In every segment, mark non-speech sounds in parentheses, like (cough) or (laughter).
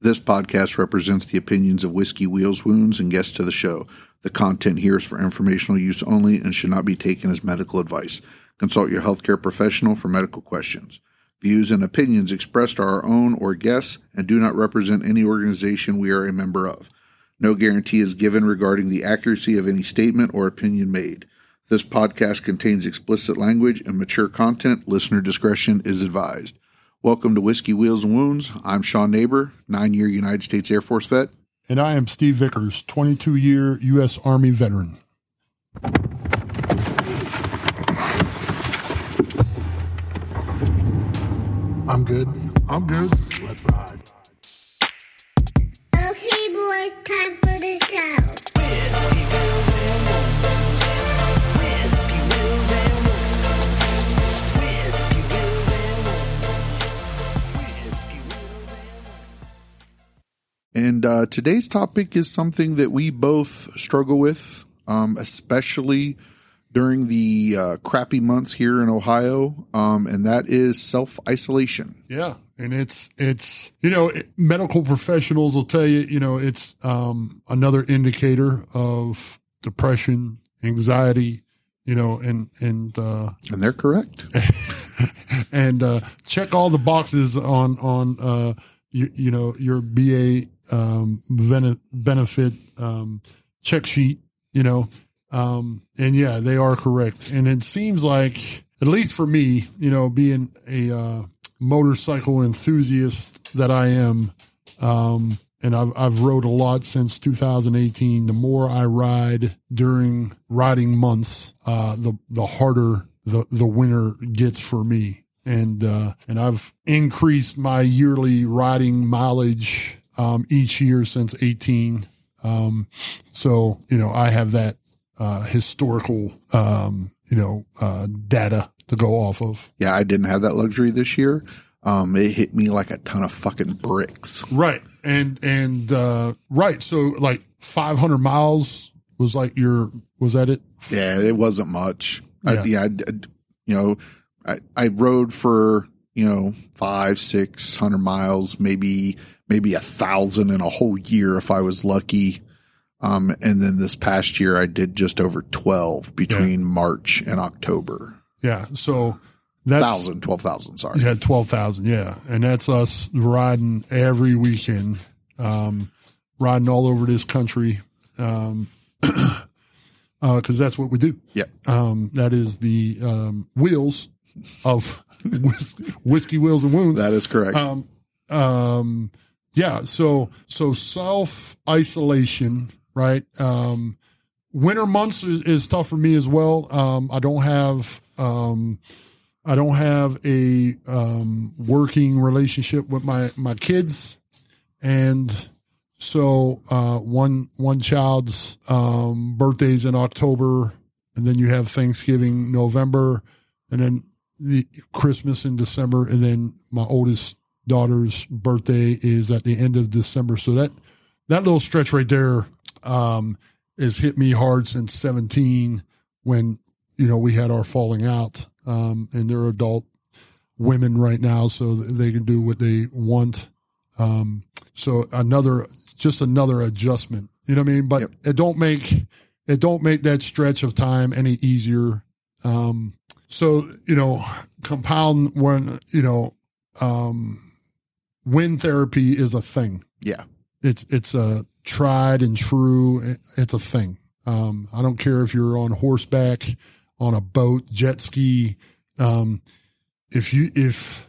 This podcast represents the opinions of Whiskey Wheels Wounds and guests to the show. The content here is for informational use only and should not be taken as medical advice. Consult your healthcare professional for medical questions. Views and opinions expressed are our own or guests and do not represent any organization we are a member of. No guarantee is given regarding the accuracy of any statement or opinion made. This podcast contains explicit language and mature content. Listener discretion is advised. Welcome to Whiskey Wheels and Wounds. I'm Shawn Neighbor, nine year United States Air Force vet. And I am Steve Vickers, 22 year U.S. Army veteran. I'm good. I'm good. Let's ride. Okay, boys, time for the show. And uh, today's topic is something that we both struggle with, um, especially during the uh, crappy months here in Ohio, um, and that is self isolation. Yeah. And it's, it's, you know, it- medical professionals will tell you, you know, it's um, another indicator of depression, anxiety, you know, and, and, uh, And they're correct. (laughs) and uh, check all the boxes on on uh, you, you know your VA um, bene- benefit um, check sheet. You know, um, and yeah, they are correct. And it seems like, at least for me, you know, being a uh, motorcycle enthusiast that I am, um, and I've I've rode a lot since 2018. The more I ride during riding months, uh, the the harder the the winter gets for me. And uh, and I've increased my yearly riding mileage um, each year since 18. Um, so you know I have that uh, historical um, you know uh, data to go off of. Yeah, I didn't have that luxury this year. Um, it hit me like a ton of fucking bricks. Right. And, and, uh, right. So like 500 miles was like your, was that it? Yeah, it wasn't much. Yeah. I, yeah, I, you know, I, I rode for you know five, six hundred miles, maybe maybe a thousand in a whole year if I was lucky. Um, and then this past year I did just over twelve between March and October. Yeah. So that's, Thousand, twelve thousand. Sorry. yeah, 12,000. Yeah. And that's us riding every weekend, um, riding all over this country. Um, (clears throat) uh, cause that's what we do. Yep. Um, that is the, um, wheels of (laughs) whis- whiskey wheels and wounds. That is correct. Um, um, yeah. So, so self isolation, right? Um, winter months is, is tough for me as well. Um, I don't have, um, I don't have a, um, working relationship with my, my kids. And so, uh, one, one child's, um, birthday's in October and then you have Thanksgiving, November, and then the Christmas in December. And then my oldest daughter's birthday is at the end of December. So that, that little stretch right there, um, has hit me hard since 17 when, you know, we had our falling out. Um, and they're adult women right now, so they can do what they want. Um, so another, just another adjustment, you know what I mean? But Yep. it don't make, it don't make that stretch of time any easier. Um, so, you know, compound when, you know, um, wind therapy is a thing yeah. it's it's a tried and true it's a thing um i don't care if you're on horseback on a boat jet ski um if you if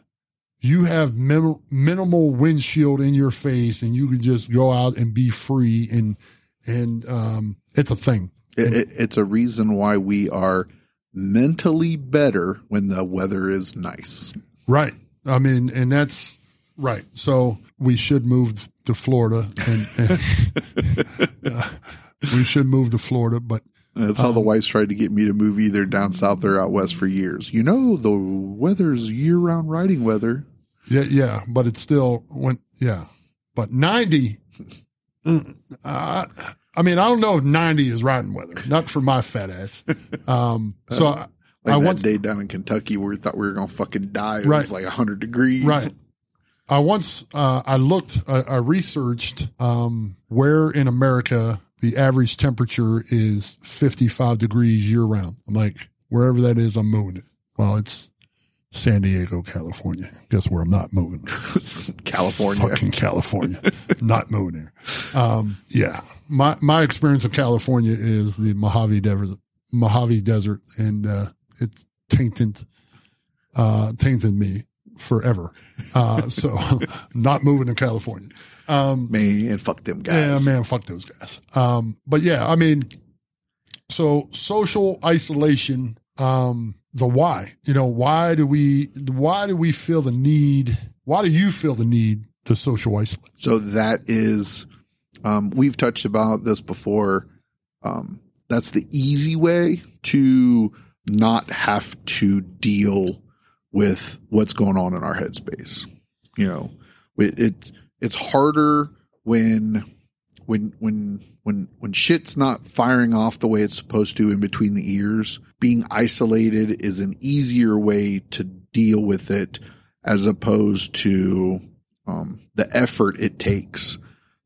you have min- minimal windshield in your face and you can just go out and be free and and um it's a thing It, it, it's a reason why we are mentally better when the weather is nice. right i mean and that's right so we should move to florida and, and (laughs) uh, we should move to florida but That's how Um, the wives tried to get me to move either down south or out west for years. You know, the weather's year round riding weather. Yeah, yeah, but it's still when yeah, but ninety. uh, I I mean, I don't know if ninety is riding weather. Not for my fat ass. Um, (laughs) so I, Like I that once day down in Kentucky where we thought we were going to fucking die. It Right. was like 100 degrees. right. I once uh, I looked, I, I researched um, where in America the average temperature is 55 degrees year round. I'm like, wherever that is, I'm moving it. Well, it's San Diego, California. Guess where I'm not moving? (laughs) California. Fucking California. not moving there. Um, yeah. My, my experience of California is the Mojave Desert, Mojave Desert, and, uh, it's tainted, uh, tainted me forever. Uh, so (laughs) not moving to California. Um, Man, fuck them yeah, guys. man, fuck those guys. Um, but yeah, I mean, so social isolation, um, the why, you know, why do we, why do we feel the need? Why do you feel the need to social isolate? So that is, um, we've touched about this before. Um, that's the easy way to not have to deal with what's going on in our headspace. You know, it, it's it's harder when when when when when shit's not firing off the way it's supposed to in between the ears. Being isolated is an easier way to deal with it as opposed to um, the effort it takes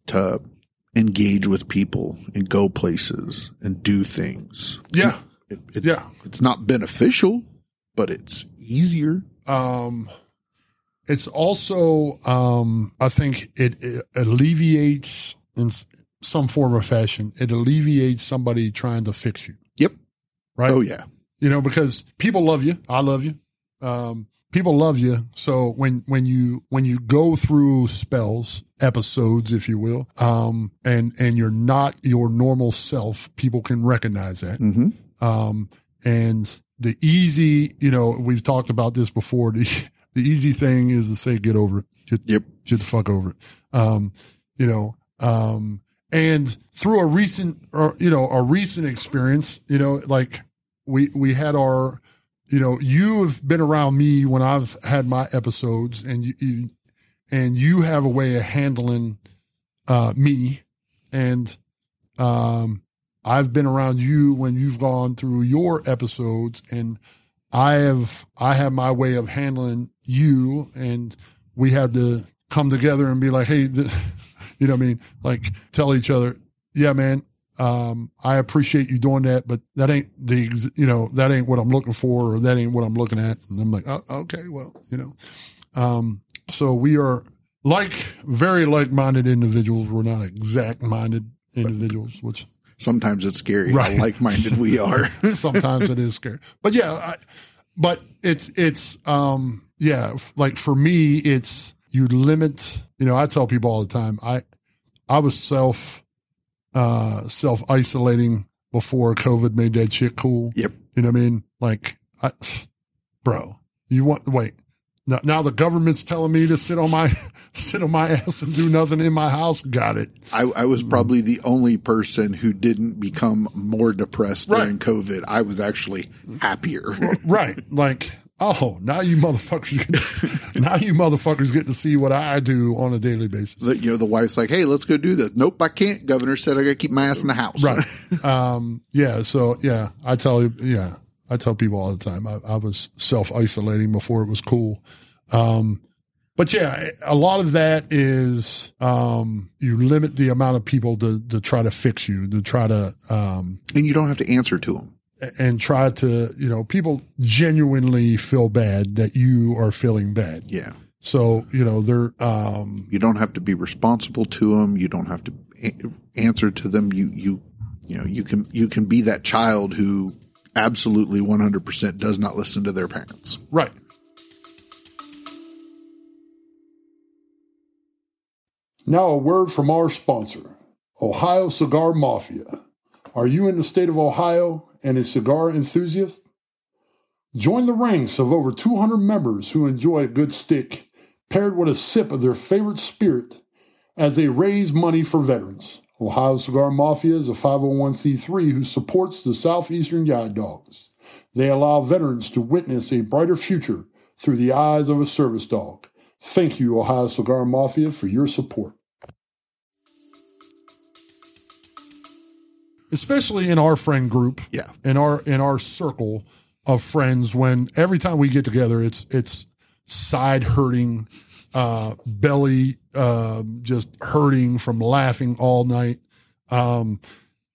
to engage with people and go places and do things. Yeah. It, it- Yeah. It's not beneficial, but it's easier. Um, it's also, um, I think it, it alleviates in some form or fashion, it alleviates somebody trying to fix you, Yep. right? Oh yeah. you know, because people love you. I love you. Um, people love you. So when, when you, when you go through spells, episodes, if you will, um, and, and you're not your normal self, people can recognize that. Mm-hmm. Um, and the easy, you know, we've talked about this before. (laughs) The, the easy thing is to say, get over it. Get, Yep. get the fuck over it. Um, you know, um, and through a recent, or, you know, a recent experience, you know, like we, we had our, you know, you have been around me when I've had my episodes and you, you and you have a way of handling, uh, me and, um, I've been around you when you've gone through your episodes and I have, I have my way of handling you and we had to come together and be like, Hey, th- (laughs) you know what I mean? Like tell each other, yeah, man, um, I appreciate you doing that, but that ain't the you know, that ain't what I'm looking for or that ain't what I'm looking at. And I'm like, oh, okay, well, you know, um, so we are like very like-minded individuals. We're not exact-minded individuals, which Sometimes it's scary Right. how like-minded we (laughs) are. sometimes it is scary. But yeah, I, but it's it's um yeah, f- like for me it's you limit, you know, I tell people all the time, I I was self uh self isolating before COVID made that shit cool. yep. You know what I mean? Like I bro, you want wait. Now, now the government's telling me to sit on my (laughs) sit on my ass and do nothing in my house. Got it. I, I was probably the only person who didn't become more depressed Right. during COVID. I was actually happier. right. Like, oh, now you motherfuckers get to, now you motherfuckers get to see what I do on a daily basis. The- you know, the wife's like, "Hey, let's go do this." Nope, I can't. Governor said I got to keep my ass in the house. Right. (laughs) um, yeah. So yeah, I tell you, yeah, I tell people all the time, I, I was self isolating before it was cool. Um, but yeah, a lot of that is, um, you limit the amount of people to, to try to fix you, to try to, um, and you don't have to answer to them. and try to, you know, people genuinely feel bad that you are feeling bad. Yeah, So, you know, they're, um, you don't have to be responsible to them. You don't have to a- answer to them. You you you know you can you can be that child who absolutely one hundred percent does not listen to their parents. right. Now, a word from our sponsor, Ohio Cigar Mafia. Are you in the state of Ohio and a cigar enthusiast? Join the ranks of over 200 members who enjoy a good stick paired with a sip of their favorite spirit as they raise money for veterans. Ohio Cigar Mafia is a 501c3 who supports the Southeastern Guide Dogs. They allow veterans to witness a brighter future through the eyes of a service dog. Thank you, Ohio Cigar Mafia, for your support. Especially in our friend group, Yeah. in our in our circle of friends, when every time we get together, it's it's side hurting, uh, belly uh, just hurting from laughing all night. Um,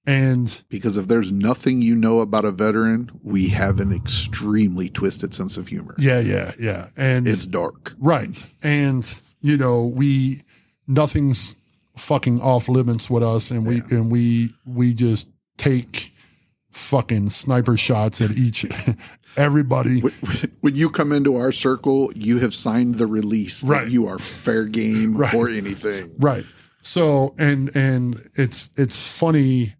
and Because if there's nothing you know about a veteran, we have an extremely twisted sense of humor. yeah, yeah, yeah. And It's dark. Right. And, you know, we, nothing's fucking off limits with us. And we, and we, we just take fucking sniper shots at each, everybody. When you come into our circle, you have signed the release that you are fair game Right. for anything. Right. So, and, and it's, it's funny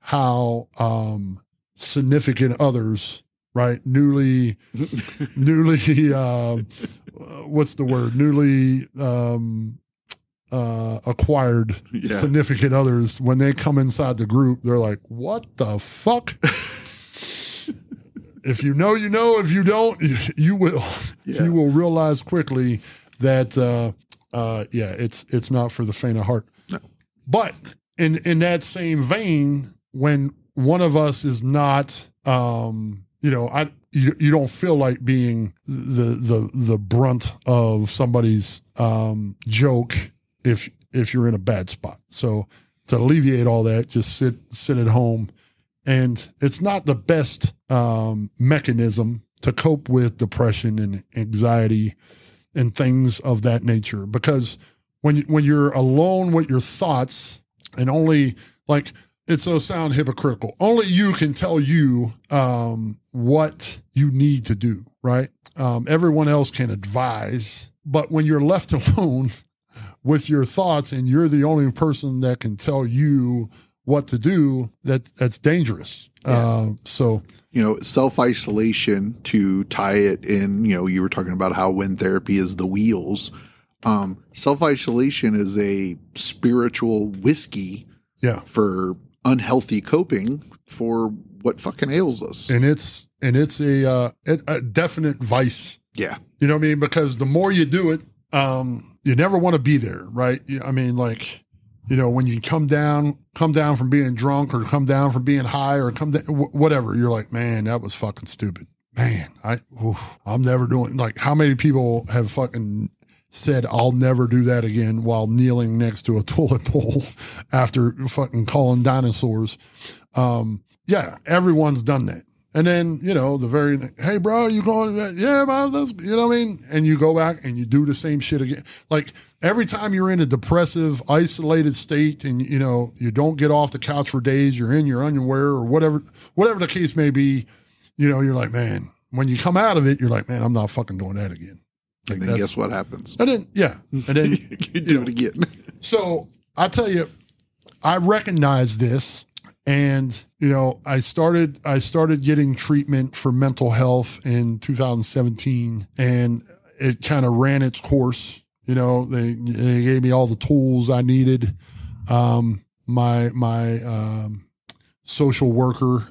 how, um, significant others, right? Newly, (laughs) newly, uh, what's the word? Newly, um, uh, acquired Yeah. significant others, when they come inside the group, they're like, what the fuck? (laughs) if you know, you know. If you don't, (laughs) you will. Yeah. You will realize quickly that, uh, uh, yeah, it's it's not for the faint of heart. No. But in in that same vein, when one of us is not, um, you know, I you, you don't feel like being the the the brunt of somebody's um, joke if if you're in a bad spot. So to alleviate all that, just sit sit at home, and it's not the best um, mechanism to cope with depression and anxiety and things of that nature. Because when you, when you're alone with your thoughts and only like it's so sound hypocritical. Only you can tell you um, what you need to do right? Um, everyone else can advise. But when you're left (laughs) alone with your thoughts and you're the only person that can tell you what to do that that's dangerous uh, so You know, self isolation to tie it in, you know, you were talking about how wind therapy is the wheels. Um, self isolation is a spiritual whiskey yeah for unhealthy coping for what fucking ails us. and it's and it's a uh, a definite vice Yeah. You know what I mean? Because the more you do it, um, you never want to be there, right? I mean, like, you know, when you come down, come down from being drunk or come down from being high or come down, whatever, you're like, man, that was fucking stupid. Man, I, oof, I'm never doing, like, how many people have fucking said, I'll never do that again while kneeling next to a (laughs) toilet bowl after fucking calling dinosaurs? Um, yeah, everyone's done that. And then, you know, the very, hey, bro, you going, yeah, man, you know what I mean? And you go back and you do the same shit again. Like every time you're in a depressive, isolated state and, you know, you don't get off the couch for days, you're in your underwear or whatever, whatever the case may be, you know, you're like, man, when you come out of it, you're like, man, I'm not fucking doing that again. Like And then guess what happens? And then, yeah. And then, (laughs) you do it again. (laughs) so I tell you, I recognize this, and you know, I started I started getting treatment for mental health in 2017, and it kind of ran its course. You know, they they gave me all the tools I needed. Um, my my um, social worker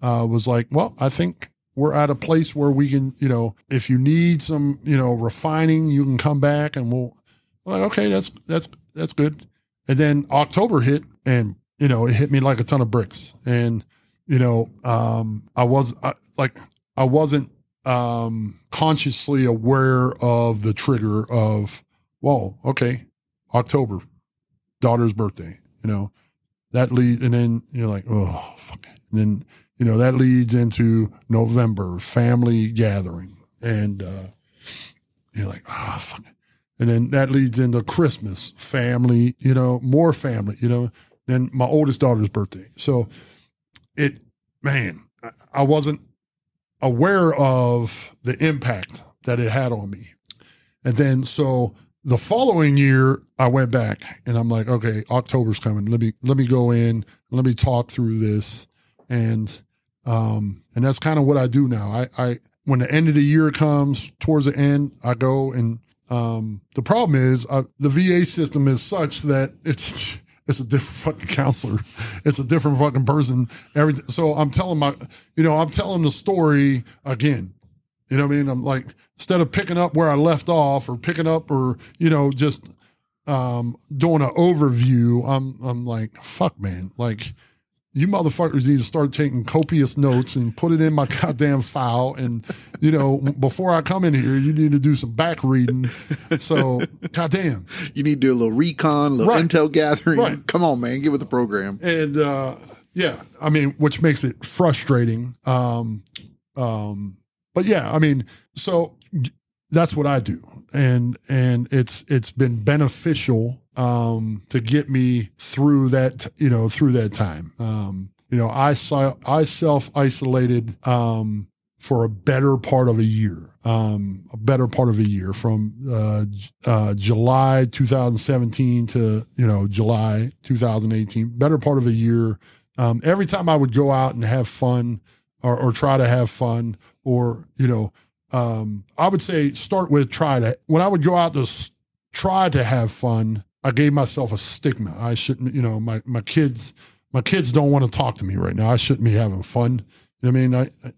uh, was like, "Well, I think." We're at a place where we can, you know, if you need some, you know, refining, you can come back and we'll, I'm like, okay, that's that's that's good. And then October hit, and you know, it hit me like a ton of bricks. And you know, um, I was I, like, I wasn't um, consciously aware of the trigger of, whoa, okay, October, daughter's birthday. You know, that lead, and then you're like, oh, fuck. And then you know that leads into November, family gathering, and uh, you're like, ah, fuck. And then that leads into Christmas, family, you know, more family, you know, then my oldest daughter's birthday. So it, man, I wasn't aware of the impact that it had on me. And then so the following year I went back and I'm like, okay, October's coming. Let me let me go in, let me talk through this. And um and that's kind of what I do now. I I when the end of the year comes, towards the end, I go and um the problem is uh, the VA system is such that it's (laughs) it's a different fucking counselor. It's a different fucking person. Everything. So I'm telling my, you know, I'm telling the story again. You know what I mean? I'm like, instead of picking up where I left off or picking up or, you know, just um, doing an overview, I'm, I'm like, fuck, man. Like, you motherfuckers need to start taking copious notes and put it in my (laughs) goddamn file. And, you know, before I come in here, you need to do some back reading. So, goddamn. You need to do a little recon, a little Right. intel gathering. Right. Come on, man, get with the program. And, uh, yeah, I mean, which makes it frustrating. Um, um, but yeah, I mean, so that's what I do. And, and it's, it's been beneficial, um, to get me through that, you know, through that time. Um, you know, I, si- I self isolated, um, for a better part of a year, um, a better part of a year from, uh, uh, July 2017 to, you know, July 2018, better part of a year. Um, every time I would go out and have fun or, or try to have fun or, you know, um, I would say start with try to, when I would go out to s- try to have fun, I gave myself a stigma. I shouldn't, you know, my, my kids, my kids don't want to talk to me right now. I shouldn't be having fun. You know I mean? I, I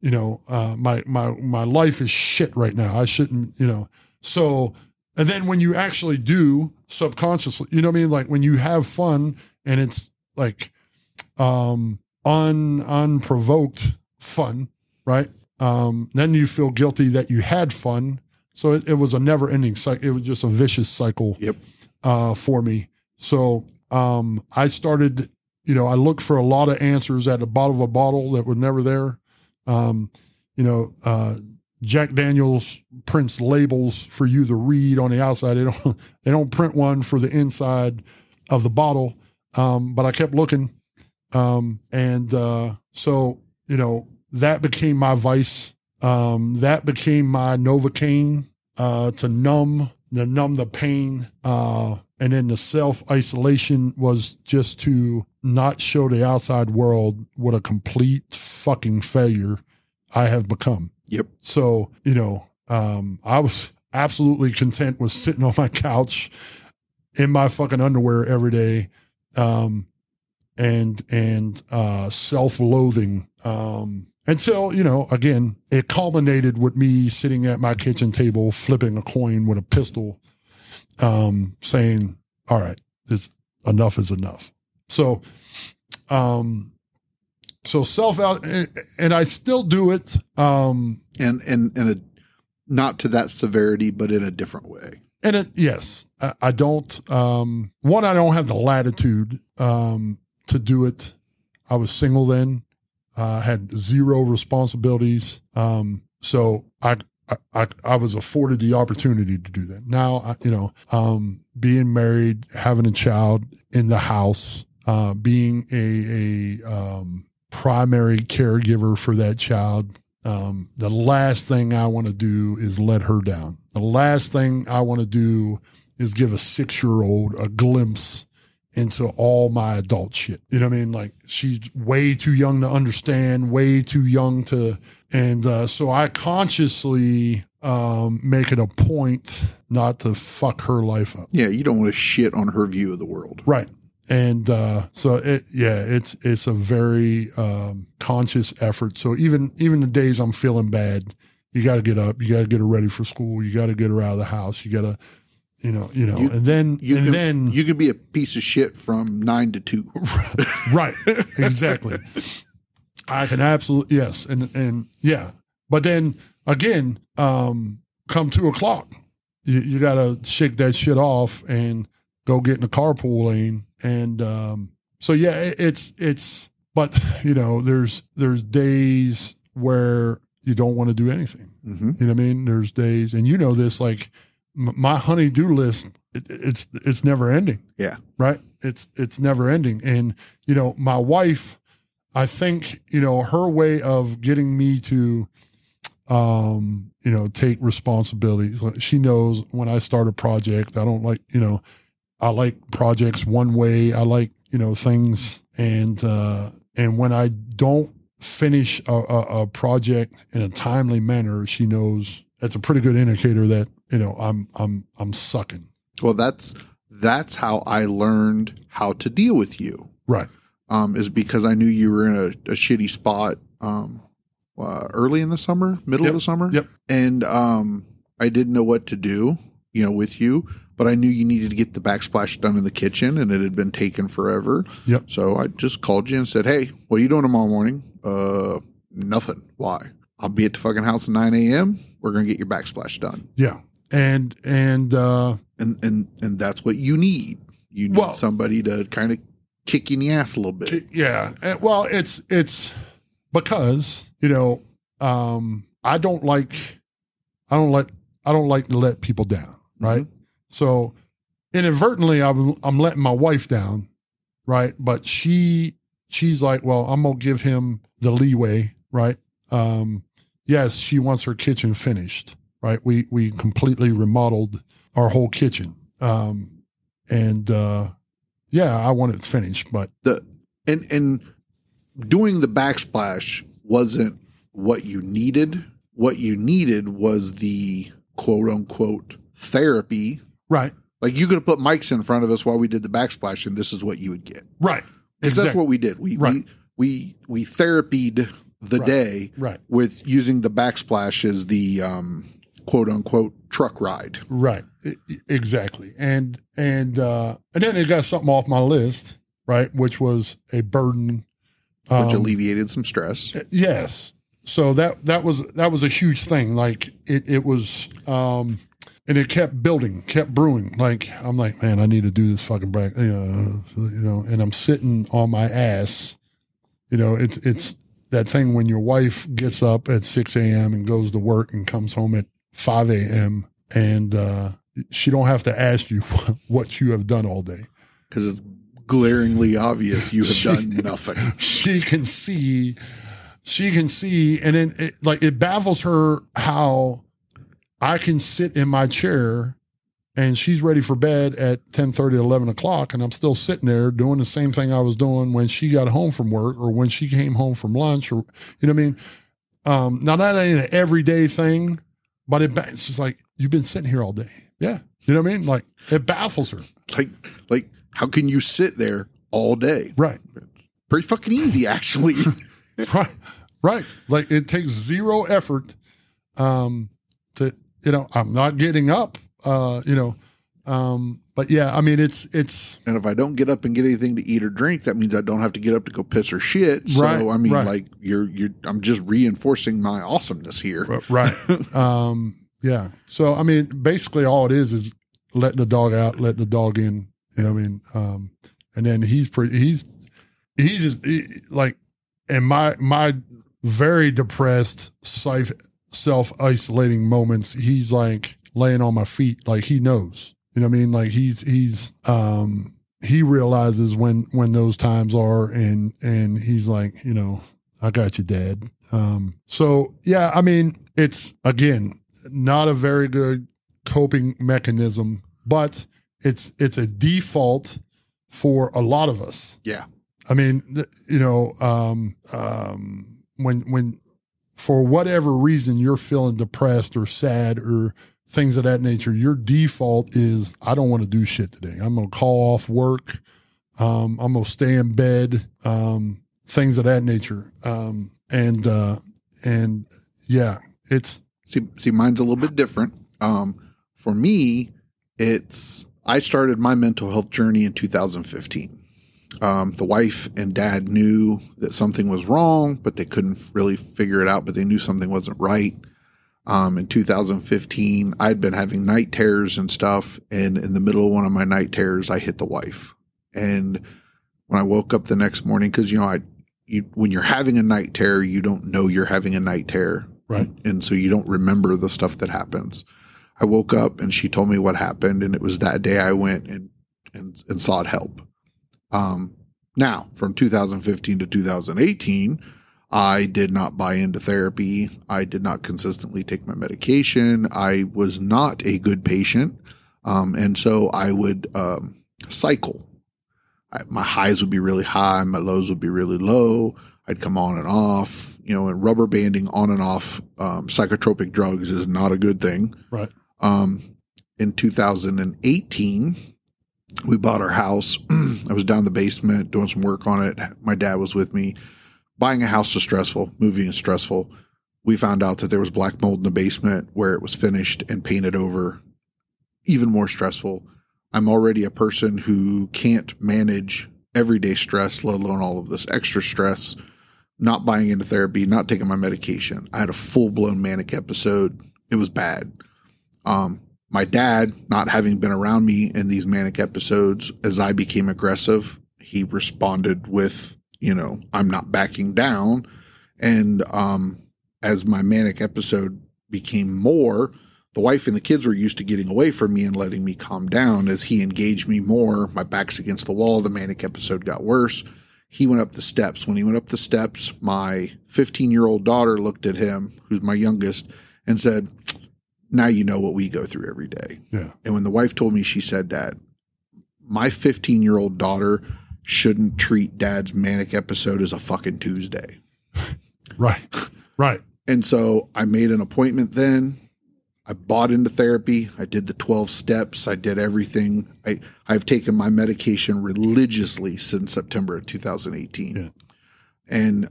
you know, uh, my, my, my life is shit right now. I shouldn't, you know, so, and then when you actually do subconsciously, you know what I mean? Like when you have fun and it's like, um, un, unprovoked fun, right? Um, then you feel guilty that you had fun. So it, it was a never ending cycle. It was just a vicious cycle Yep. uh, for me. So um, I started, you know, I looked for a lot of answers at the bottom of a bottle that were never there. Um, you know, uh, Jack Daniels prints labels for you to read on the outside. They don't (laughs) they don't print one for the inside of the bottle. Um, but I kept looking, um, and uh, so you know that became my vice. Um, that became my Novocaine uh, to numb to numb the pain. Uh, and then the self isolation was just to not show the outside world what a complete fucking failure I have become. Yep. So, you know, um, I was absolutely content with sitting on my couch in my fucking underwear every day. Um, and, and, uh, self-loathing, um, until, you know, again, it culminated with me sitting at my kitchen table, flipping a coin with a pistol, um, saying, all right, this, enough is enough. So, um, so self out, and, I still do it. Um, And and and a, not to that severity, but in a different way. And it, yes, I, I don't. Um, one, I don't have the latitude um, to do it. I was single then, uh, had zero responsibilities, um, so I, I- I was afforded the opportunity to do that. Now, you know, um, being married, having a child in the house, uh, being a a um, primary caregiver for that child, um, the last thing I want to do is let her down. The last thing I want to do is give a six year old a glimpse into all my adult shit. You know what I mean? Like she's way too young to understand, way too young to, and uh, so I consciously um, make it a point not to fuck her life up. Yeah, you don't want to shit on her view of the world. Right. And uh, so it, yeah, it's it's a very um, conscious effort. So even even the days I'm feeling bad, you got to get up, you got to get her ready for school, you got to get her out of the house, you got to, you know, you know, You- and then You and can, then you can be a piece of shit from nine to two. (laughs) right, exactly. I can absolutely yes, and and yeah, but then again, um, come two o'clock, you, you got to shake that shit off and go get in the carpool lane, and um, so yeah, it, it's it's, but (laughs) you know, there's there's days where you don't want to do anything. hmm You know what I mean? There's days, and you know this, like my honey-do list, it, it's it's never ending Yeah. right? It's it's never ending. And you know, my wife, I think you know her way of getting me to, um, you know, take responsibilities. like, She knows when I start a project, I don't like you know, I like projects one way. I like you know things, and uh, and when I don't finish a, a, a project in a timely manner, she knows that's a pretty good indicator that you know I'm I'm I'm sucking. Well, that's that's how I learned how to deal with you. Right. Um, is because I knew you were in a, a shitty spot. Um, uh, early in the summer, middle Yep. of the summer. Yep. And um, I didn't know what to do. You know, with you. but I knew you needed to get the backsplash done in the kitchen and it had been taken forever. Yep. So I just called you and said, Hey, what are you doing tomorrow morning? Uh, nothing. Why? I'll be at the fucking house at 9 a.m. We're going to get your backsplash done. Yeah. And, and, uh, And, and, and that's what you need. You need Well- somebody to kind of kick you in the ass a little bit. yeah. Uh, Well, it's, it's because, you know, um, I don't like, I don't let, I don't like to let people down. Right. So inadvertently, I'm, I'm letting my wife down. Right. But she, she's like, well, I'm going to give him the leeway. Right. Um, yes, she wants her kitchen finished. Right. We, we completely remodeled our whole kitchen. Um, and, uh, yeah, I want it finished, but the and and doing the backsplash wasn't what you needed. What you needed was the quote unquote therapy. right, Like you could have put mics in front of us while we did the backsplash, and this is what you would get. right. 'Cause That's what we did. We Right. we we we therapied the Right. day Right. with using the backsplash as the um, quote unquote truck ride. Right. Exactly. And and uh and then it got something off my list, right, which was a burden. Which Um, alleviated some stress. yes. So that that was that was a huge thing. Like it it was um and it kept building, kept brewing. Like I'm like, man, I need to do this fucking back, uh, you know. And I'm sitting on my ass. You know, it's it's that thing when your wife gets up at 6 a.m. and goes to work and comes home at 5 a.m. and uh, she don't have to ask you (laughs) what you have done all day. because it's glaringly obvious you have (laughs) done nothing. She can see, she can see, and then it, like it baffles her how I can sit in my chair and she's ready for bed at 10 11 o'clock and i'm still sitting there doing the same thing i was doing when she got home from work or when she came home from lunch or you know what i mean um now that ain't an everyday thing but it it's just like you've been sitting here all day. Yeah. You know what i mean? Like it baffles her. Like like how can you sit there all day? right. Pretty fucking easy, actually. (laughs) right. Right. Like it takes zero effort um to you know i'm not getting up uh you know um but yeah i mean it's it's and if I don't get up and get anything to eat or drink, that means I don't have to get up to go piss or shit. So Right, I mean, right. like you're you're I'm just reinforcing my awesomeness here. right (laughs) um yeah so i mean basically all it is is letting the dog out letting the dog in you know what i mean um and then he's pretty he's he's just he- like in my my very depressed self self isolating moments he's like laying on my feet like he knows you know what i mean? Like he's he's um he realizes when when those times are and and he's like you know i got you dad. Um so yeah i mean it's again not a very good coping mechanism but it's it's a default for a lot of us. Yeah. I mean, you know, um, um, when when for whatever reason you're feeling depressed or sad or things of that nature, your default is I don't want to do shit today. I'm going to call off work. Um, I'm going to stay in bed. Um, things of that nature. Um, and uh, and yeah, it's See, see, mine's a little bit different. Um, for me, it's I started my mental health journey in 2015. Um, the wife and dad knew that something was wrong, but they couldn't really figure it out. But they knew something wasn't right. Um, in 2015, I'd been having night terrors and stuff, and in the middle of one of my night terrors, I hit the wife. And when I woke up the next morning, because you know, I, you when you're having a night terror, you don't know you're having a night terror right. and so you don't remember the stuff that happens. I woke up and she told me what happened, and it was that day I went and and, and sought help. Um, now, from 2015 to 2018, I did not buy into therapy. I did not consistently take my medication. I was not a good patient, um, and so I would um, cycle. I, my highs would be really high, my lows would be really low. I'd come on and off, you know, and rubber banding on and off um, psychotropic drugs is not a good thing. Right. Um, in 2018, we bought our house. (clears throat) I was down in the basement doing some work on it. My dad was with me. Buying a house is stressful. Moving is stressful. We found out that there was black mold in the basement where it was finished and painted over even more stressful. I'm already a person who can't manage everyday stress, let alone all of this extra stress. Not buying into therapy, not taking my medication. I had a full blown manic episode. It was bad. Um, my dad, not having been around me in these manic episodes, as I became aggressive, he responded with, you know, I'm not backing down. And um, as my manic episode became more, the wife and the kids were used to getting away from me and letting me calm down. As he engaged me more, my back's against the wall, the manic episode got worse. He went up the steps. When he went up the steps, my 15 year old daughter looked at him, who's my youngest, and said, Now you know what we go through every day. Yeah. And when the wife told me, she said, Dad, my 15 year old daughter shouldn't treat dad's manic episode as a fucking Tuesday. Right. Right. And so I made an appointment then. I bought into therapy. I did the 12 steps. I did everything. I, I've taken my medication religiously since September of 2018. Yeah. And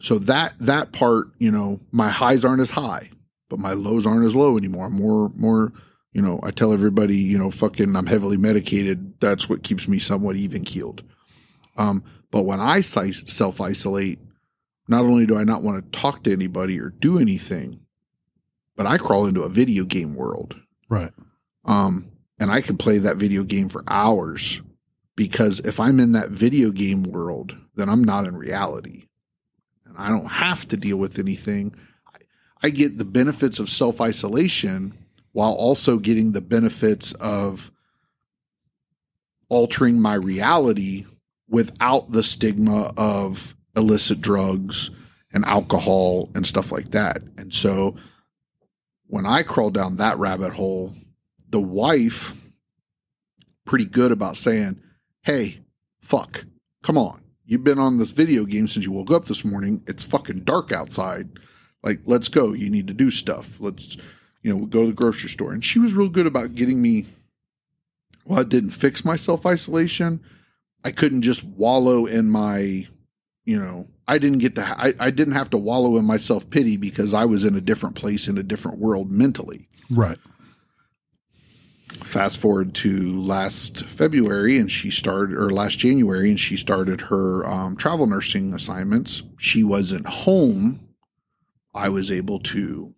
so that that part, you know, my highs aren't as high, but my lows aren't as low anymore. I'm more more, you know, I tell everybody, you know, fucking I'm heavily medicated. That's what keeps me somewhat even keeled. Um, but when I self isolate, not only do I not want to talk to anybody or do anything, but I crawl into a video game world. Right. Um, and I can play that video game for hours because if I'm in that video game world, then I'm not in reality. And I don't have to deal with anything. I, I get the benefits of self isolation while also getting the benefits of altering my reality without the stigma of illicit drugs and alcohol and stuff like that. And so when I crawled down that rabbit hole, the wife pretty good about saying, "Hey, fuck. Come on. You've been on this video game since you woke up this morning. It's fucking dark outside. Like, let's go. You need to do stuff. Let's, you know, go to the grocery store." And she was real good about getting me well, it didn't fix my self isolation. I couldn't just wallow in my, you know, I didn't get to, I, I didn't have to wallow in my self pity because I was in a different place in a different world mentally. Right. Fast forward to last February, and she started, or last January, and she started her um, travel nursing assignments. She wasn't home. I was able to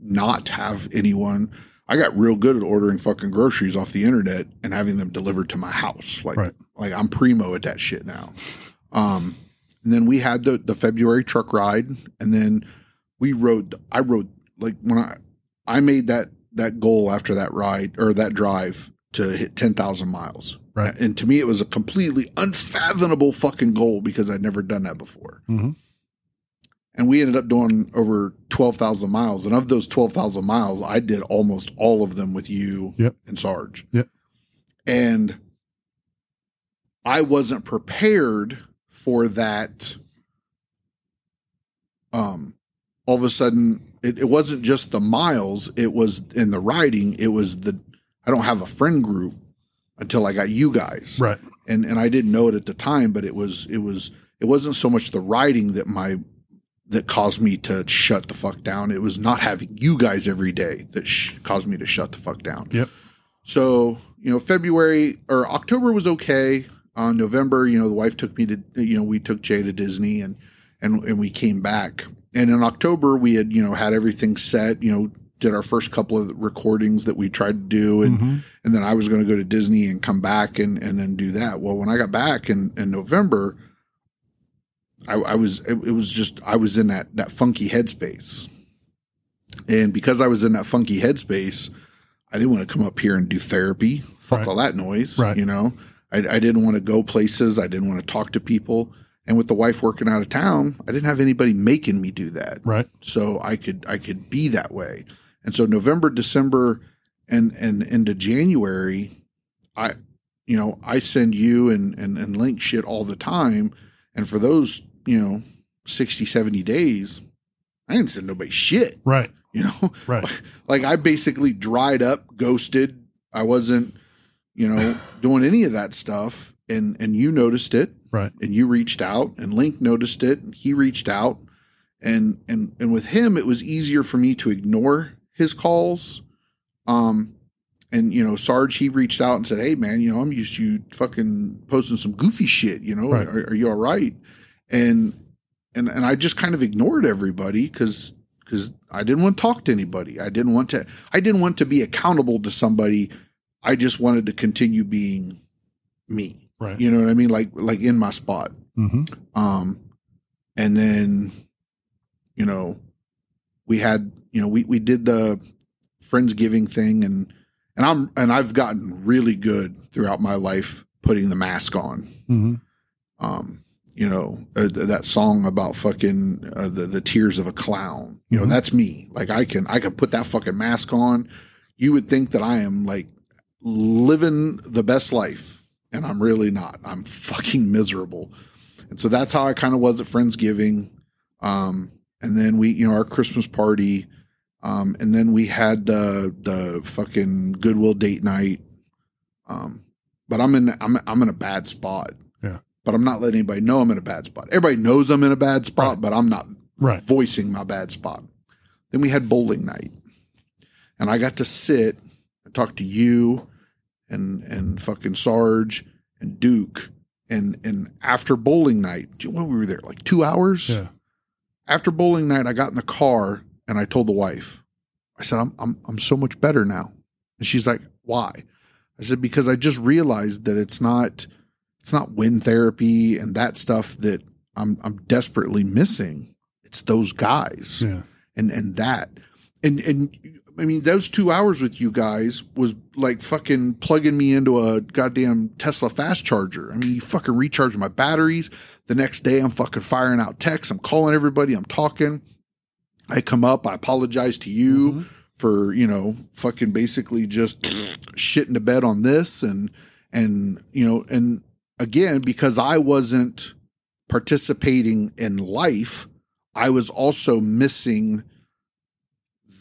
not have anyone. I got real good at ordering fucking groceries off the internet and having them delivered to my house. Like, Right. Like I'm primo at that shit now. Um, and then we had the the February truck ride, and then we rode. I rode like when I I made that that goal after that ride or that drive to hit ten thousand miles. Right. and to me it was a completely unfathomable fucking goal because I'd never done that before. hmm And we ended up doing over twelve thousand miles, and of those twelve thousand miles, I did almost all of them with you Yep. and Sarge. Yep. And I wasn't prepared for that. Um, all of a sudden, it, it wasn't just the miles; it was in the riding. It was the I don't have a friend group until I got you guys, Right. and and I didn't know it at the time, but it was it was it wasn't so much the writing that my that caused me to shut the fuck down. It was not having you guys every day that sh- caused me to shut the fuck down. Yep. So you know, February or October was okay. On November, you know, the wife took me to you know we took Jay to Disney and and and we came back. And in October, we had you know had everything set. You know, did our first couple of recordings that we tried to do, and Mhm. and then I was going to go to Disney and come back and and then do that. Well, when I got back in in November, I, I was it, it was just I was in that that funky headspace, and because I was in that funky headspace, I didn't want to come up here and do therapy. Fuck Right. all that noise, Right. you know. I, I didn't want to go places. I didn't want to talk to people. And with the wife working out of town, I didn't have anybody making me do that Right. so I could I could be that way. And so November, December, and and into January, I you know I send you and and, and link shit all the time. And for those you know 60, 70 days, I didn't send nobody shit. Right. You know, Right. (laughs) like I basically dried up, ghosted. I wasn't you know (laughs) doing any of that stuff. And and you noticed it Right. and you reached out and link noticed it and he reached out and and and with him it was easier for me to ignore his calls um and you know, Sarge he reached out and said, "Hey, man, you know, I'm used to you fucking posting some goofy shit. You know, Right. are, are you all right?" And and and I just kind of ignored everybody because because I didn't want to talk to anybody. I didn't want to. I didn't want to be accountable to somebody. I just wanted to continue being me. Right. You know what I mean? Like like in my spot. hmm Um, and then, you know, we had, you know, we, we did the Friendsgiving thing and, and I'm, and I've gotten really good throughout my life putting the mask on. hmm Um, you know, uh, that song about fucking uh, the, the tears of a clown, you know, Mhm. that's me. Like I can, I can put that fucking mask on. You would think that I am like living the best life and I'm really not. I'm fucking miserable. And so that's how I kind of was at Friendsgiving. Um, and then we, you know, our Christmas party. Um, and then we had the the fucking Goodwill date night. Um, but I'm in I'm I'm in a bad spot. Yeah. But I'm not letting anybody know I'm in a bad spot. Everybody knows I'm in a bad spot, Right. but I'm not Right. voicing my bad spot. Then we had bowling night. And I got to sit talk to you and and fucking Sarge and Duke. And and after bowling night, when we were there, like two hours? Yeah. After bowling night, I got in the car and I told the wife, I said, I'm I'm I'm so much better now. And she's like, Why? I said, Because I just realized that it's not it's not wind therapy and that stuff that I'm I'm desperately missing. It's those guys Yeah. and and that and and I mean those two hours with you guys was like fucking plugging me into a goddamn Tesla fast charger. I mean, you fucking recharge my batteries. The next day, I'm fucking firing out texts. I'm calling everybody. I'm talking. I come up. I apologize to you mm-hmm. for you know fucking basically just shitting the bed on this and and you know and again because I wasn't participating in life, I was also missing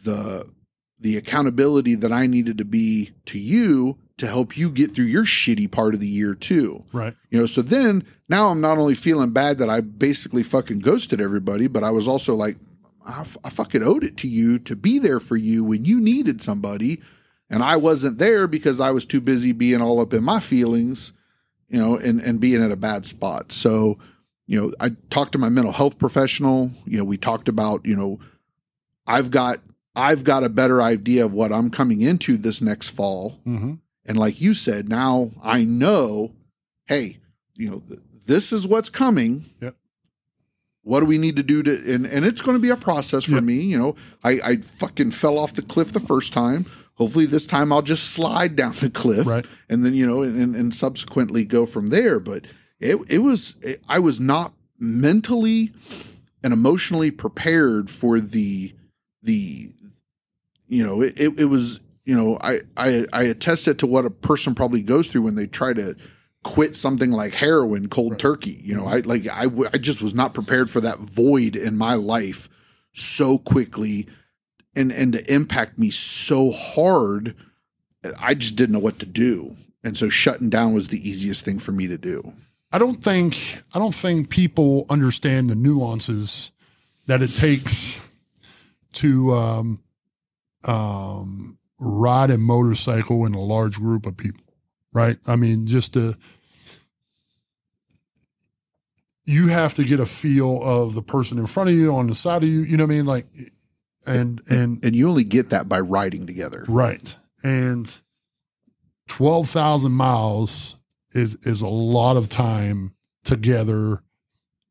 the the accountability that I needed to be to you to help you get through your shitty part of the year too. Right. You know, so then now I'm not only feeling bad that I basically fucking ghosted everybody, but I was also like, I, f- I fucking owed it to you to be there for you when you needed somebody. And I wasn't there because I was too busy being all up in my feelings, you know, and, and being at a bad spot. So, you know, I talked to my mental health professional. You know, we talked about, you know, I've got I've got a better idea of what I'm coming into this next fall. hmm And like you said, now I know, hey, you know, th- this is what's coming. Yep. What do we need to do to and, and it's going to be a process for Yep. me. You know, I, I fucking fell off the cliff the first time. Hopefully this time I'll just slide down the cliff Right. and then, you know, and, and subsequently go from there. But it it was it, I was not mentally and emotionally prepared for the the you know it, it, it was you know I, I i attested to what a person probably goes through when they try to quit something like heroin cold turkey you know i like I, w- I just was not prepared for that void in my life so quickly and and to impact me so hard i just didn't know what to do. And so shutting down was the easiest thing for me to do. I don't think I don't think people understand the nuances that it takes to um, um, ride a motorcycle in a large group of people, right? I mean, just to you have to get a feel of the person in front of you, on the side of you. You know what I mean? Like, and and and you only get that by riding together Right. And 12,000 miles is is a lot of time together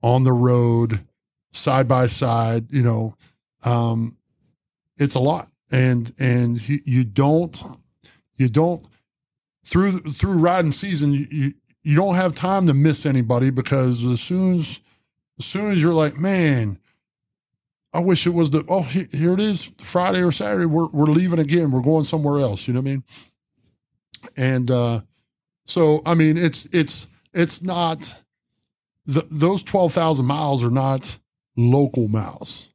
on the road side by side, you know. Um it's a lot. And and you, you don't you don't through through riding season you, you you don't have time to miss anybody because as soon as as soon as you're like, man, I wish it was the oh here it is Friday or Saturday we're we're leaving again we're going somewhere else you know what I mean and uh so I mean it's it's it's not the, those 12,000 miles are not local miles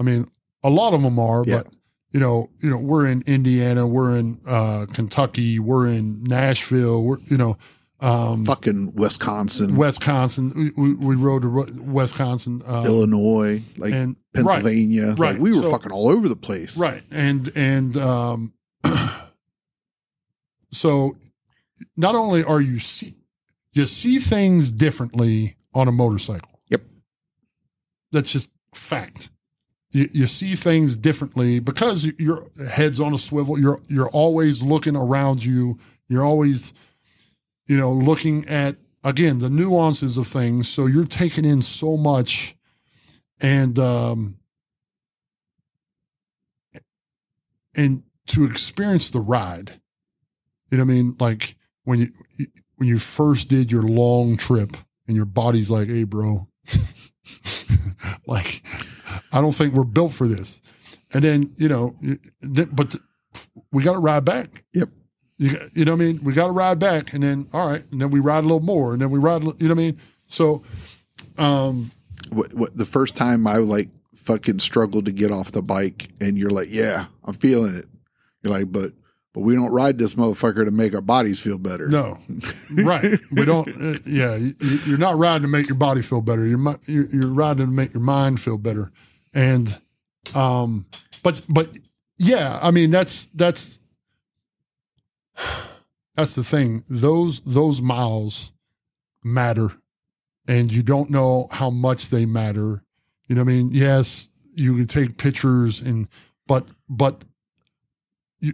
I mean a lot of them are Yeah. but you know you know we're in Indiana we're in uh Kentucky we're in Nashville we're you know um fucking wisconsin Wisconsin we, we, we rode to Wisconsin uh, illinois like and Pennsylvania. right, Like we were so- fucking all over the place. Right. And and um (clears throat) so not only are you see you see things differently on a motorcycle. Yep. That's just fact. You, you see things differently because your head's on a swivel. You're you're always looking around you. You're always, you know, looking at again the nuances of things. So you're taking in so much, and um, and to experience the ride. You know what I mean? Like when you when you first did your long trip and your body's like, "Hey, bro, (laughs) (laughs) like I don't think we're built for this." And then you know, but we got to ride back. Yep. You, you know what I mean? We got to ride back, and then all right, and then we ride a little more, and then we ride. You know what I mean? So, um, What, what the first time I like fucking struggled to get off the bike, and you're like, "Yeah, I'm feeling it." You're like, "But, but we don't ride this motherfucker to make our bodies feel better." No, (laughs) right. We don't. Uh, yeah, you, you're not riding to make your body feel better. You're, you're riding to make your mind feel better. And, um, but but yeah, I mean that's that's that's the thing. Those those miles matter, and you don't know how much they matter. You know what I mean? Yes, you can take pictures and but but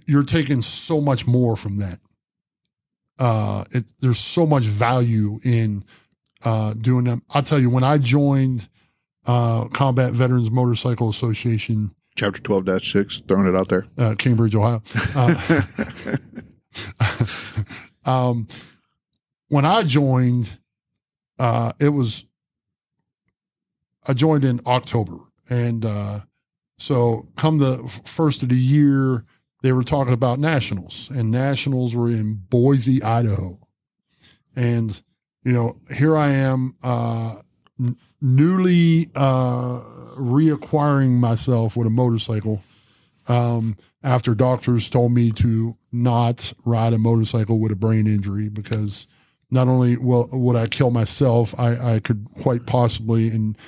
you're taking so much more from that uh, it, there's so much value in uh, doing them. I'll tell you, when I joined uh, Combat Veterans Motorcycle Association, Chapter twelve six, throwing it out there. uh, Cambridge, Ohio, uh, (laughs) um, when I joined, uh, it was I joined in October, and uh, so come the first of the year, they were talking about nationals, and nationals were in Boise, Idaho, and you know here I am, uh, n- newly uh, reacquiring myself with a motorcycle. Um, after doctors told me to not ride a motorcycle with a brain injury because not only will would I kill myself, I, I could quite possibly and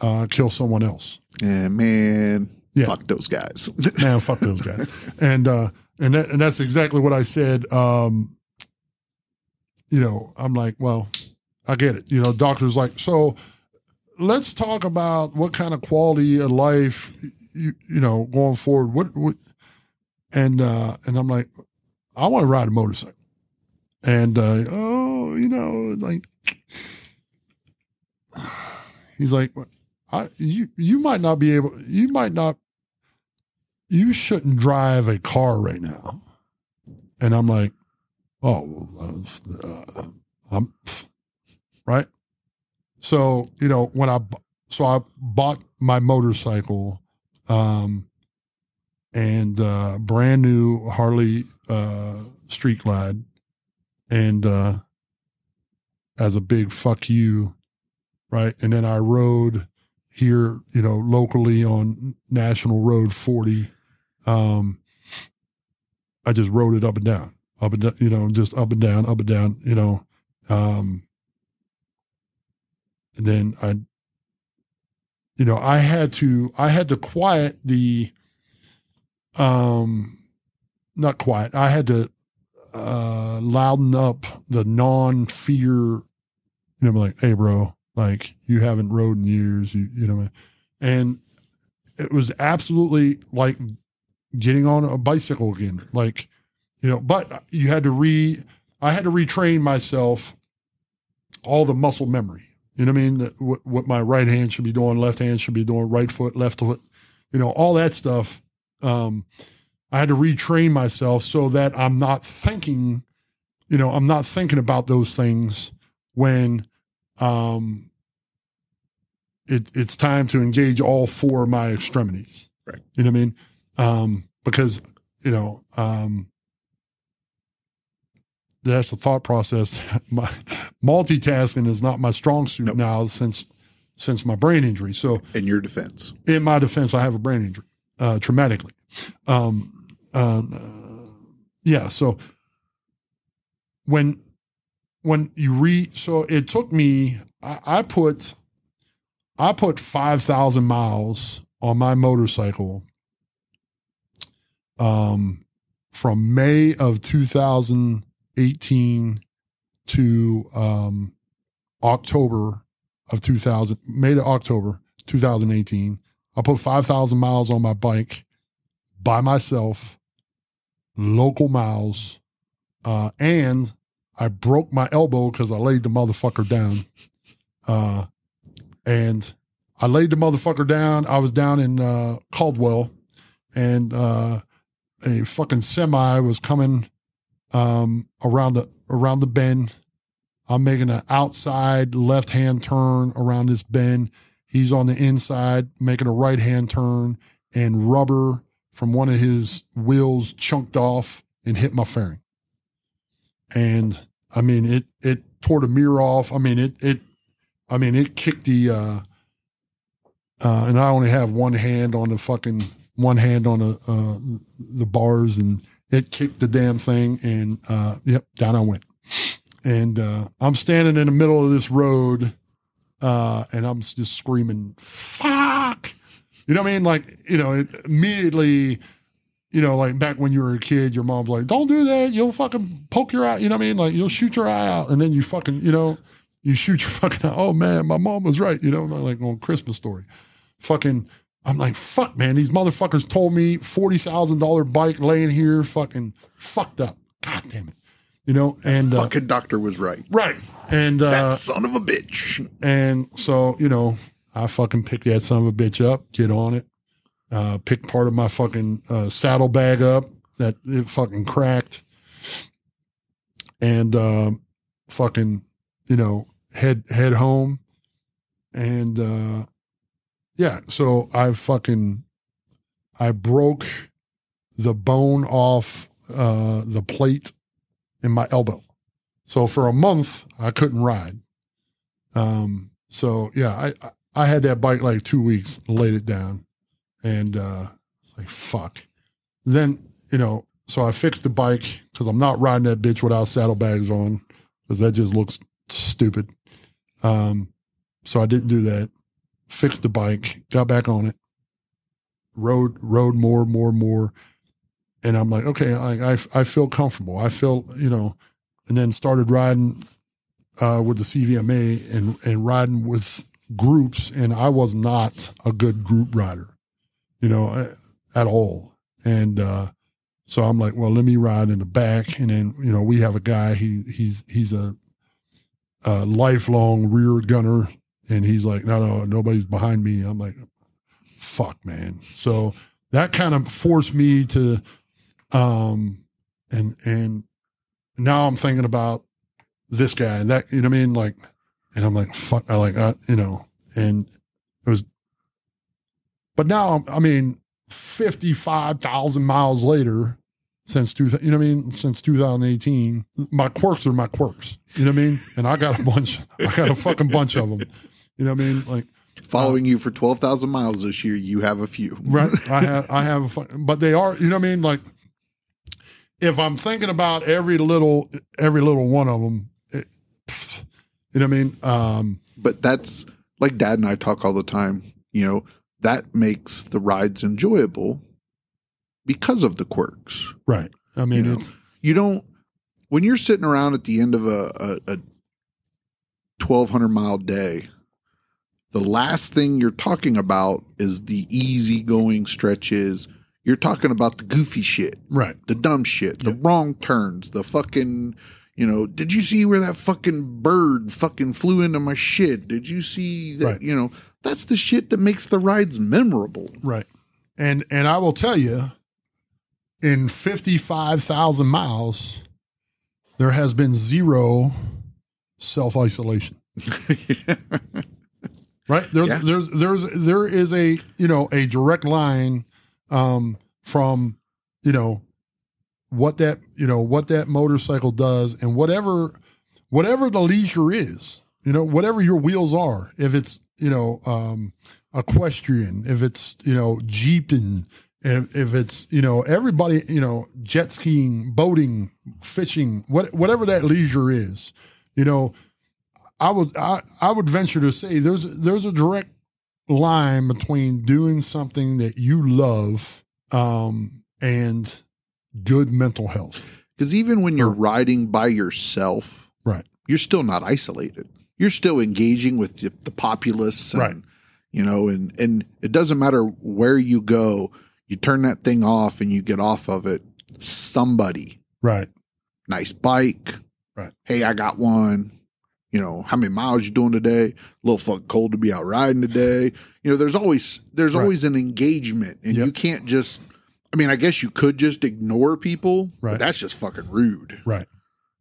uh, kill someone else. And man, Yeah. fuck those guys. (laughs) Man, fuck those guys. And uh, and that, and that's exactly what I said. Um, you know, I'm like, well, I get it. You know, doctors like so. Let's talk about what kind of quality of life you you know going forward. What what and uh, and I'm like, I want to ride a motorcycle. And uh, oh, you know, like (sighs) he's like, I you you might not be able, you might not, you shouldn't drive a car right now. And I'm like, oh, uh, I'm right. So you know when I so I bought my motorcycle, um, and uh, brand new Harley uh, Street Glide, and uh, as a big fuck you, right? And then I rode here, you know, locally on National Road 40. Um, I just rode it up and down, up and down, you know, just up and down, up and down, you know. Um, and then I, you know, I had to, I had to quiet the, um, not quiet. I had to uh, louden up the non-fear. You know, I'm like, hey, bro, like you haven't rode in years. You, you know, and it was absolutely like getting on a bicycle again. Like, you know, but you had to re. I had to retrain myself all the muscle memory. You know what I mean? What, what my right hand should be doing, left hand should be doing, right foot, left foot, you know, all that stuff. Um, I had to retrain myself so that I'm not thinking, you know, I'm not thinking about those things when um, it, it's time to engage all four of my extremities. Right. You know what I mean? Um, because, you know, um, that's the thought process. (laughs) My multitasking is not my strong suit Nope. now since since my brain injury. So In your defense, in my defense, I have a brain injury, uh, traumatically. Um, um, yeah. So when when you read, so it took me. I, I put I put five thousand miles on my motorcycle. Um, from May of 2018 to um, October of 2000, May to October 2018. I put 5,000 miles on my bike by myself, local miles, uh, and I broke my elbow because I laid the motherfucker down. Uh, and I laid the motherfucker down. I was down in uh, Caldwell, and uh, a fucking semi was coming um, around the around the bend. I'm making an outside left hand turn around this bend. He's on the inside making a right hand turn, and rubber from one of his wheels chunked off and hit my fairing. And I mean, it it tore the mirror off. I mean, it it, I mean, it kicked the. Uh, uh, and I only have one hand on the fucking one hand on the uh, the bars, and it kicked the damn thing, and uh, yep, down I went. And uh, I'm standing in the middle of this road, uh, and I'm just screaming, "Fuck!" You know what I mean? Like, you know, it immediately, you know, like back when you were a kid, your mom's like, "Don't do that. You'll fucking poke your eye." You know what I mean? Like, you'll shoot your eye out, and then you fucking, you know, you shoot your (laughs) fucking. Eye. Oh man, my mom was right. You know, like on Christmas story fucking I'm like, fuck, man, these motherfuckers told me forty thousand dollar bike laying here, fucking fucked up. God damn it. You know, and uh, Fucking doctor was right. right. And That uh son of a bitch. and so, you know, I fucking pick that son of a bitch up, get on it, uh, pick part of my fucking uh, saddlebag up that it fucking cracked, and um, fucking, you know, head head home, and uh, yeah, so I fucking I broke the bone off uh, the plate in my elbow, so for a month I couldn't ride. Um, so yeah, I, I had that bike like two weeks, laid it down, and uh, it's like fuck. Then you know, so I fixed the bike because I'm not riding that bitch without saddlebags on because that just looks stupid. Um, so I didn't do that. Fixed the bike, got back on it, rode rode more, more, more, and I'm like, okay, I I, I feel comfortable. I feel you know, and then started riding uh, with the CVMA and and riding with groups, and I was not a good group rider, you know, eh, at all. And uh, so I'm like, well, let me ride in the back, and then you know we have a guy. He he's he's a, a lifelong rear gunner, and he's like, no, no, nobody's behind me. I'm like, fuck, man. So that kind of forced me to, um, and and now I'm thinking about this guy and that, you know what I mean? Like, and I'm like, fuck, I like, I, you know, and it was, but now, I mean, 55,000 miles later since two, you know what I mean? Since 2018, my quirks are my quirks, you know what I mean? And I got a bunch, I got a fucking bunch of them, you know what I mean? Like, Following you for 12,000 miles this year, you have a few. right? (laughs) I have, I have, a fun, but they are, you know what I mean? Like, if I'm thinking about every little, every little one of them, it, you know what I mean? Um, But that's like dad and I talk all the time. You know, that makes the rides enjoyable because of the quirks. right. I mean, You know, it's You don't, when you're sitting around at the end of a, a, a 1200 mile day, the last thing you're talking about is the easygoing stretches. You're talking about the goofy shit, right. the dumb shit, the wrong turns, the fucking, you know, did you see where that fucking bird fucking flew into my shit? Did you see that? Right. You know, that's the shit that makes the rides memorable. Right. And and I will tell you, in fifty five thousand miles, there has been zero self isolation. (laughs) right there, Yeah. there's there's there is a you know a direct line um, from you know what that you know what that motorcycle does and whatever whatever the leisure is you know whatever your wheels are if it's you know um equestrian if it's you know jeeping if, if it's you know everybody you know jet skiing boating fishing what whatever that leisure is you know i would i, I would venture to say there's there's a direct line between doing something that you love um and good mental health. Because even when you're riding by yourself, Right. you're still not isolated. You're still engaging with the, the populace, and, Right. You know, and and it doesn't matter where you go. You turn that thing off and you get off of it. Somebody, Right. nice bike. Right. Hey, I got one. You know, how many miles you doing today? A little fucking cold to be out riding today. You know, there's always there's Right. always an engagement, and Yep. you can't just. I mean, I guess you could just ignore people, Right. but that's just fucking rude Right.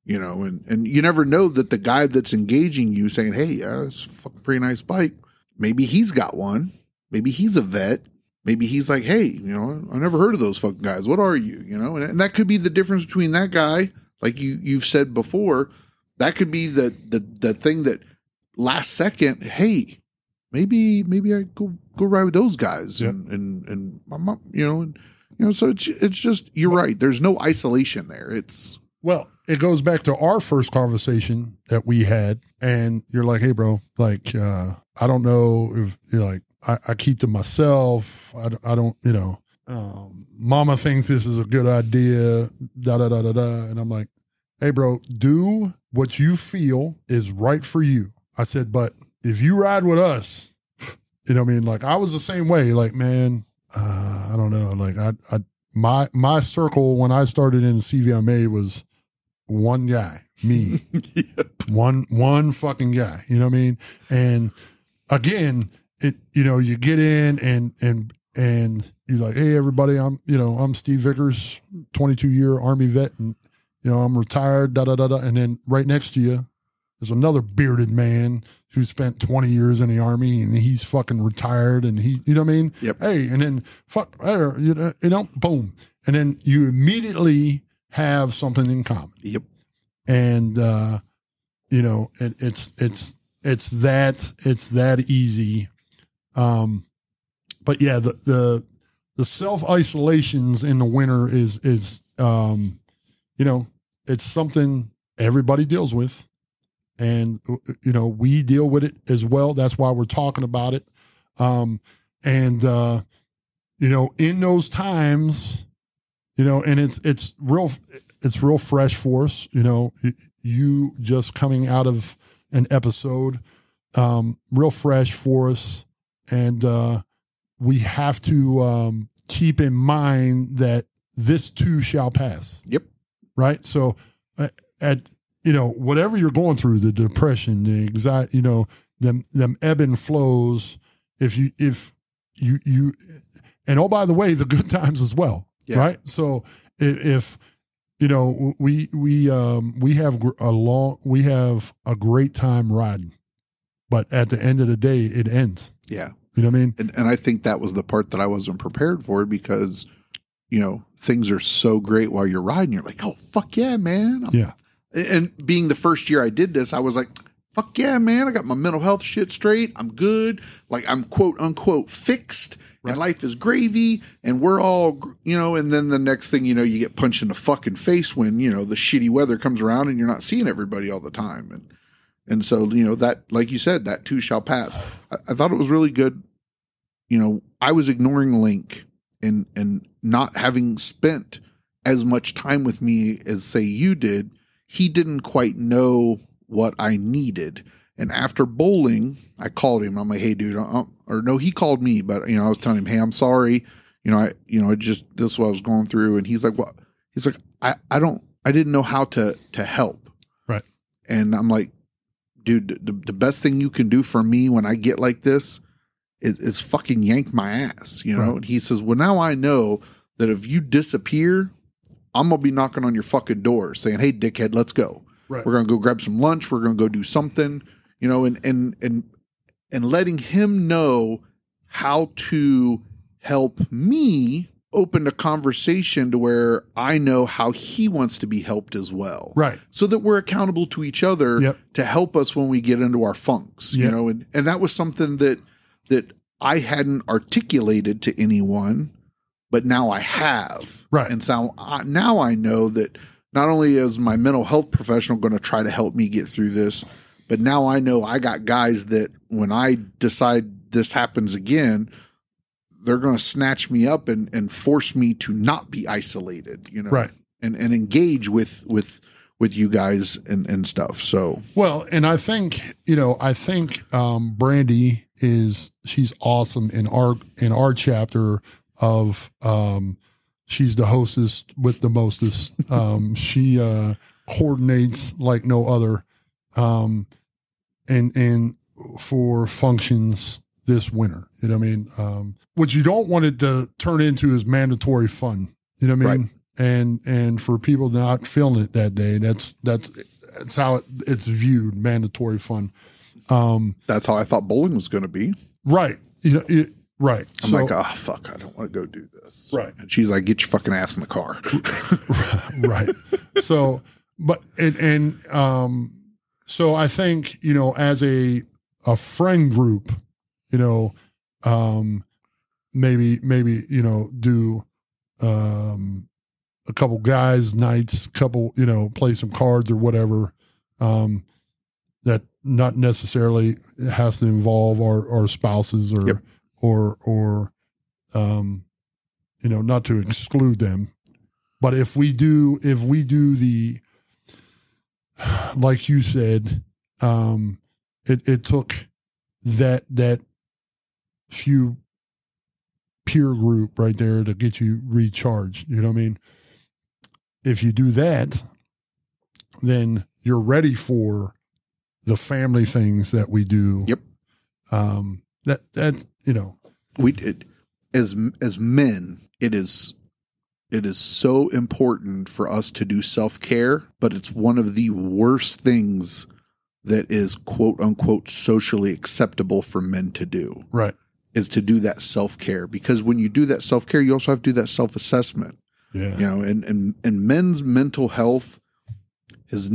you know, and, and you never know that the guy that's engaging you saying, Hey, yeah, it's a fucking pretty nice bike. Maybe he's got one. Maybe he's a vet. Maybe he's like, Hey, you know, I never heard of those fucking guys. What are you? You know, and, and that could be the difference between that guy, like you, you've said before, that could be the, the, the thing that last second, Hey, maybe, maybe I go, go ride with those guys Yep. and, and, and my mom, you know, and, you know, so it's, it's just, you're right. There's no isolation there. It's, Well, it goes back to our first conversation that we had, and you're like, "Hey, bro, like, uh, I don't know if you're like I, I keep to myself. I, I don't, you know, um, Mama thinks this is a good idea. Da da da da da." And I'm like, "Hey, bro, do what you feel is right for you." I said, "But if you ride with us, (laughs) you know, what I mean, like, I was the same way. Like, man, uh, I don't know, like, I, I, my my circle when I started in CVMA was." one guy, me, (laughs) one one fucking guy. You know what I mean? And again, it you know you get in and and and you're like, hey everybody, I'm you know I'm Steve Vickers, 22 year Army vet, and you know I'm retired. Da da da da. And then right next to you is another bearded man who spent 20 years in the army and he's fucking retired and he you know what I mean? Yep. Hey, and then fuck, you know, you know, boom, and then you immediately have something in common yep. and uh, you know it, it's it's it's that it's that easy. Um, but yeah, the the the self isolations in the winter is is um, you know it's something everybody deals with, and you know we deal with it as well. That's why we're talking about it. Um, and uh, you know in those times you know and it's it's real it's real fresh for us you know you just coming out of an episode um real fresh for us and uh we have to um keep in mind that this too shall pass Yep. right so uh, at you know whatever you're going through the depression the anxiety you know them them ebb and flows if you if you you and oh by the way the good (laughs) times as well Yeah. right so i- if you know we we um we have a long we have a great time riding but at the end of the day it ends Yeah. You know what i mean And and I think that was the part that I wasn't prepared for because, you know, things are so great while you're riding. You're like, oh fuck yeah, man. I'm- yeah And being the first year I did this, I was like, fuck yeah, man. I got my mental health shit straight. I'm good. Like I'm quote unquote fixed. And life is gravy, and we're all, you know. And then the next thing you know, you get punched in the fucking face when you know the shitty weather comes around, and you're not seeing everybody all the time. And and so you know that, like you said, that too shall pass. I, I thought it was really good you know, I was ignoring Link and and not having spent as much time with me as say you did, he didn't quite know what I needed. And after bowling, I called him. I'm like, "Hey, dude," uh, or no, he called me, but you know, I was telling him, "Hey, I'm sorry. You know, I, you know, just this is what I was going through." And he's like, "What?" He's like, "I, I don't, I didn't know how to to help." Right. And I'm like, "Dude, the, the best thing you can do for me when I get like this is, is fucking yank my ass, you know?" Right. And he says, "Well, now I know that if you disappear, I'm gonna be knocking on your fucking door saying, "Hey, dickhead, let's go." Right. We're gonna go grab some lunch. We're gonna go do something, you know, and and and and letting him know how to help me open a conversation to where I know how he wants to be helped as well. Right. So that we're accountable to each other Yep. to help us when we get into our funks, you know, and, and that was something that that I hadn't articulated to anyone, but now I have. Right. And so I, now I know that not only is my mental health professional going to try to help me get through this, but now I know I got guys that when I decide this happens again, they're going to snatch me up and and force me to not be isolated, you know, Right. and and engage with with with you guys and and stuff. So Well, and I think you know, I think um, Brandy is she's awesome in our in our chapter of um, she's the hostess with the mostest. Um, (laughs) she uh, coordinates like no other, um, and and for functions this winter. You know what I mean? Um, what you don't want it to turn into is mandatory fun. You know what I mean? Right. And and for people not feeling it that day, that's that's that's how it, it's viewed, mandatory fun. Um, that's how I thought bowling was going to be. right. You know, it, right. I'm so, like, oh fuck, I don't want to go do this. Right. And she's like, get your fucking ass in the car. (laughs) right. So, but and and um, so I think you know, as a a friend group, you know, um, maybe maybe you know do um a couple guys nights, couple you know play some cards or whatever. Um, that not necessarily has to involve our our spouses or Yep. or or um, you know, not to exclude them, but if we do, if we do the, (sighs) like you said, um, it, it took that, that few peer group right there to get you recharged. You know what I mean? If you do that, then you're ready for the family things that we do. Yep. Um, that, that, you know, we it, as as men it is it is so important for us to do self-care but it's one of the worst things that is quote unquote socially acceptable for men to do right. is to do that self-care because when you do that self-care you also have to do that self-assessment Yeah. you know and and, and men's mental health has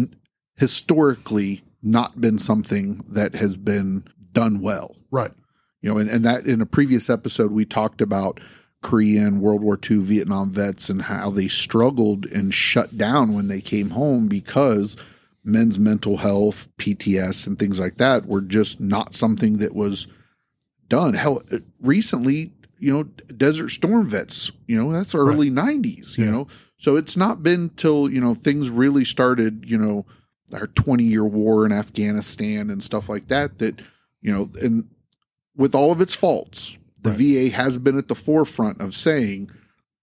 historically not been something that has been done well Right. you know, and, and that in a previous episode, we talked about Korean, World War II, Vietnam vets and how they struggled and shut down when they came home because men's mental health, PTS, and things like that were just not something that was done. Hell, uh, recently, you know, Desert Storm vets, you know, that's early 90s, you Yeah. know, so it's not been till, you know, things really started, you know, our 20 year war in Afghanistan and stuff like that, that, you know, and with all of its faults, the Right. VA has been at the forefront of saying,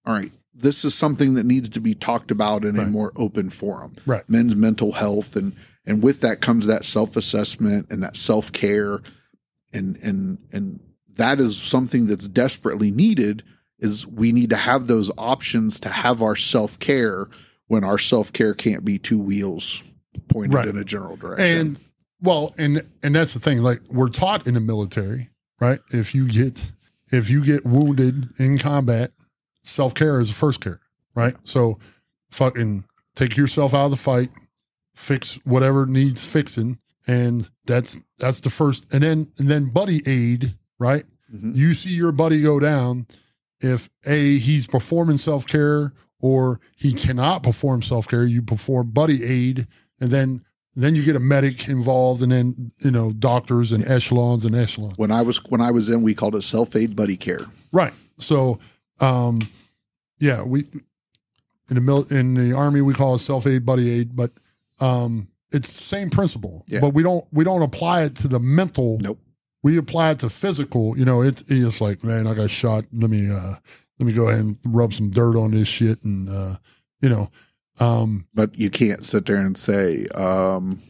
all right, this is something that needs to be talked about in a more open forum. Right. Men's mental health and and with that comes that self-assessment and that self-care and and and that is something that's desperately needed is we need to have those options to have our self-care when our self-care can't be two wheels pointed Right. in a general direction. And well, and and that's the thing. Like we're taught in the military, right? If you get if you get wounded in combat, self care is the first care, right? So, fucking take yourself out of the fight, fix whatever needs fixing, and that's that's the first. And then and then buddy aid, right? Mhm. You see your buddy go down. If a he's performing self care or he cannot perform self care, you perform buddy aid, and then then you get a medic involved, and then you know doctors and echelons and echelons. when I was when I was in, we called it self-aid buddy care. Right. So, um, yeah, we in the mil- in the army we call it self aid buddy aid, but um, it's the same principle. Yeah. But we don't we don't apply it to the mental. Nope. We apply it to physical. You know, it's it's like man, I got shot. Let me uh, let me go ahead and rub some dirt on this shit, and uh, you know, um, but you can't sit there and say, um,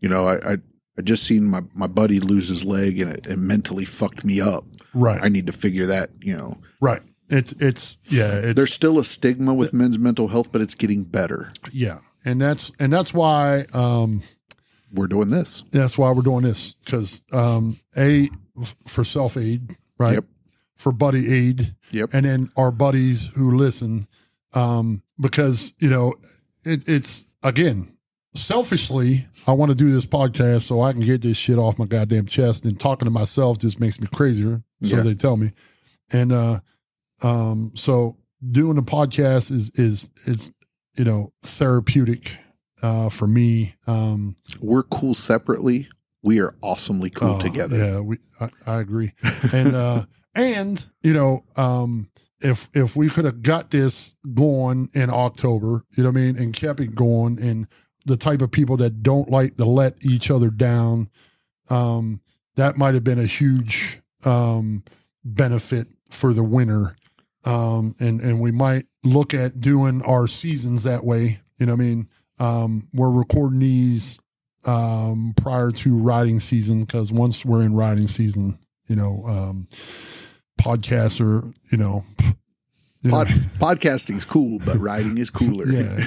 you know, I, I, I just seen my, my buddy lose his leg and it, it mentally fucked me up. right, I need to figure that, you know, right. It's it's yeah. It's, there's still a stigma with men's mental health, but it's getting better. yeah, and that's and that's why um, We're doing this. That's why we're doing this because um, a for self aid, right? Yep. For buddy aid, Yep. and then our buddies who listen, um, because you know it, it's again selfishly, I want to do this podcast so I can get this shit off my goddamn chest. And talking to myself just makes me crazier. So Yeah. they tell me, and uh, um, so doing the podcast is is is you know therapeutic uh, for me. Um, We're cool separately. We are awesomely cool Oh, together. Yeah, we I, I agree. and uh (laughs) and you know, um, if if we could have got this going in October, you know what I mean, and kept it going, and the type of people that don't like to let each other down, um, that might have been a huge um, benefit for the winner. Um, and and we might look at doing our seasons that way. You know what I mean? Um, we're recording these um, prior to riding season because once we're in riding season, you know, um, podcasts are, you know, you Pod, (laughs) podcasting's cool, but riding is cooler. (laughs) yeah,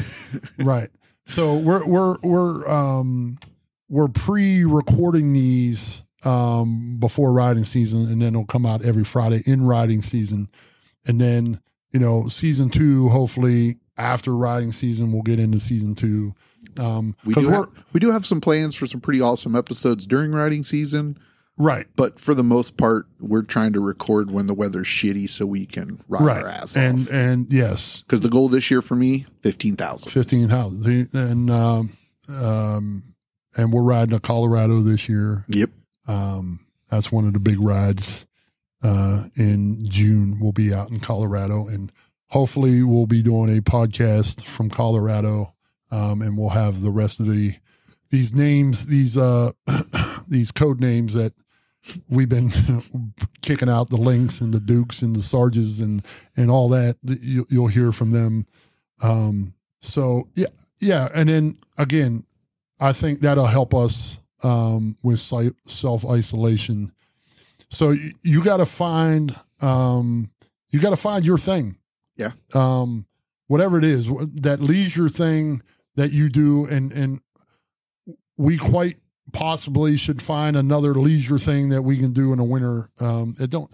right. So we're we're we're um we're pre-recording these um before riding season, and then it'll come out every Friday in riding season, and then you know season two hopefully after riding season we'll get into season two. Um, We do, have, we do have some plans for some pretty awesome episodes during riding season, right. but for the most part, we're trying to record when the weather's shitty so we can ride Right, our ass and off. and yes, Because the goal this year for me, fifteen thousand. fifteen thousand, and um, um, and we're riding to Colorado this year. Yep. Um, that's one of the big rides uh, in June. We'll be out in Colorado, and hopefully, we'll be doing a podcast from Colorado, um, and we'll have the rest of the these names, these uh, (clears throat) these code names that we've been (laughs) kicking out the links and the dukes and the sarges and and all that. You, you'll hear from them. Um, so yeah, yeah, and then again, I think that'll help us um, with self isolation. So you, you got to find um, you got to find your thing. Yeah. Um, whatever it is, that leisure thing that you do, and and we quite possibly should find another leisure thing that we can do in the winter. Um, it don't.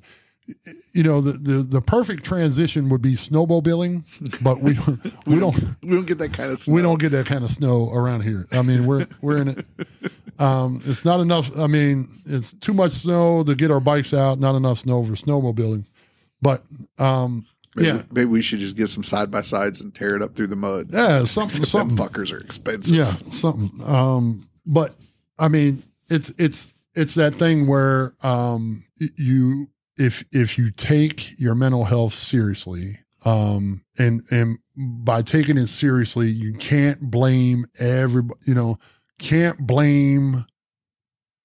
You know the, the the perfect transition would be snowmobiling, but we (laughs) we don't We don't get that kind of. we snow. don't get that kind of snow around here. I mean, we're we're in it. Um, it's not enough. I mean, it's too much snow to get our bikes out. Not enough snow for snowmobiling. But um, Maybe, yeah, maybe we should just get some side by sides and tear it up through the mud. yeah, something, (laughs) Them something. fuckers are expensive. Yeah, something. Um, but I mean, it's it's it's that thing where um, you if if you take your mental health seriously, um, and and by taking it seriously, you can't blame everybody. You know, can't blame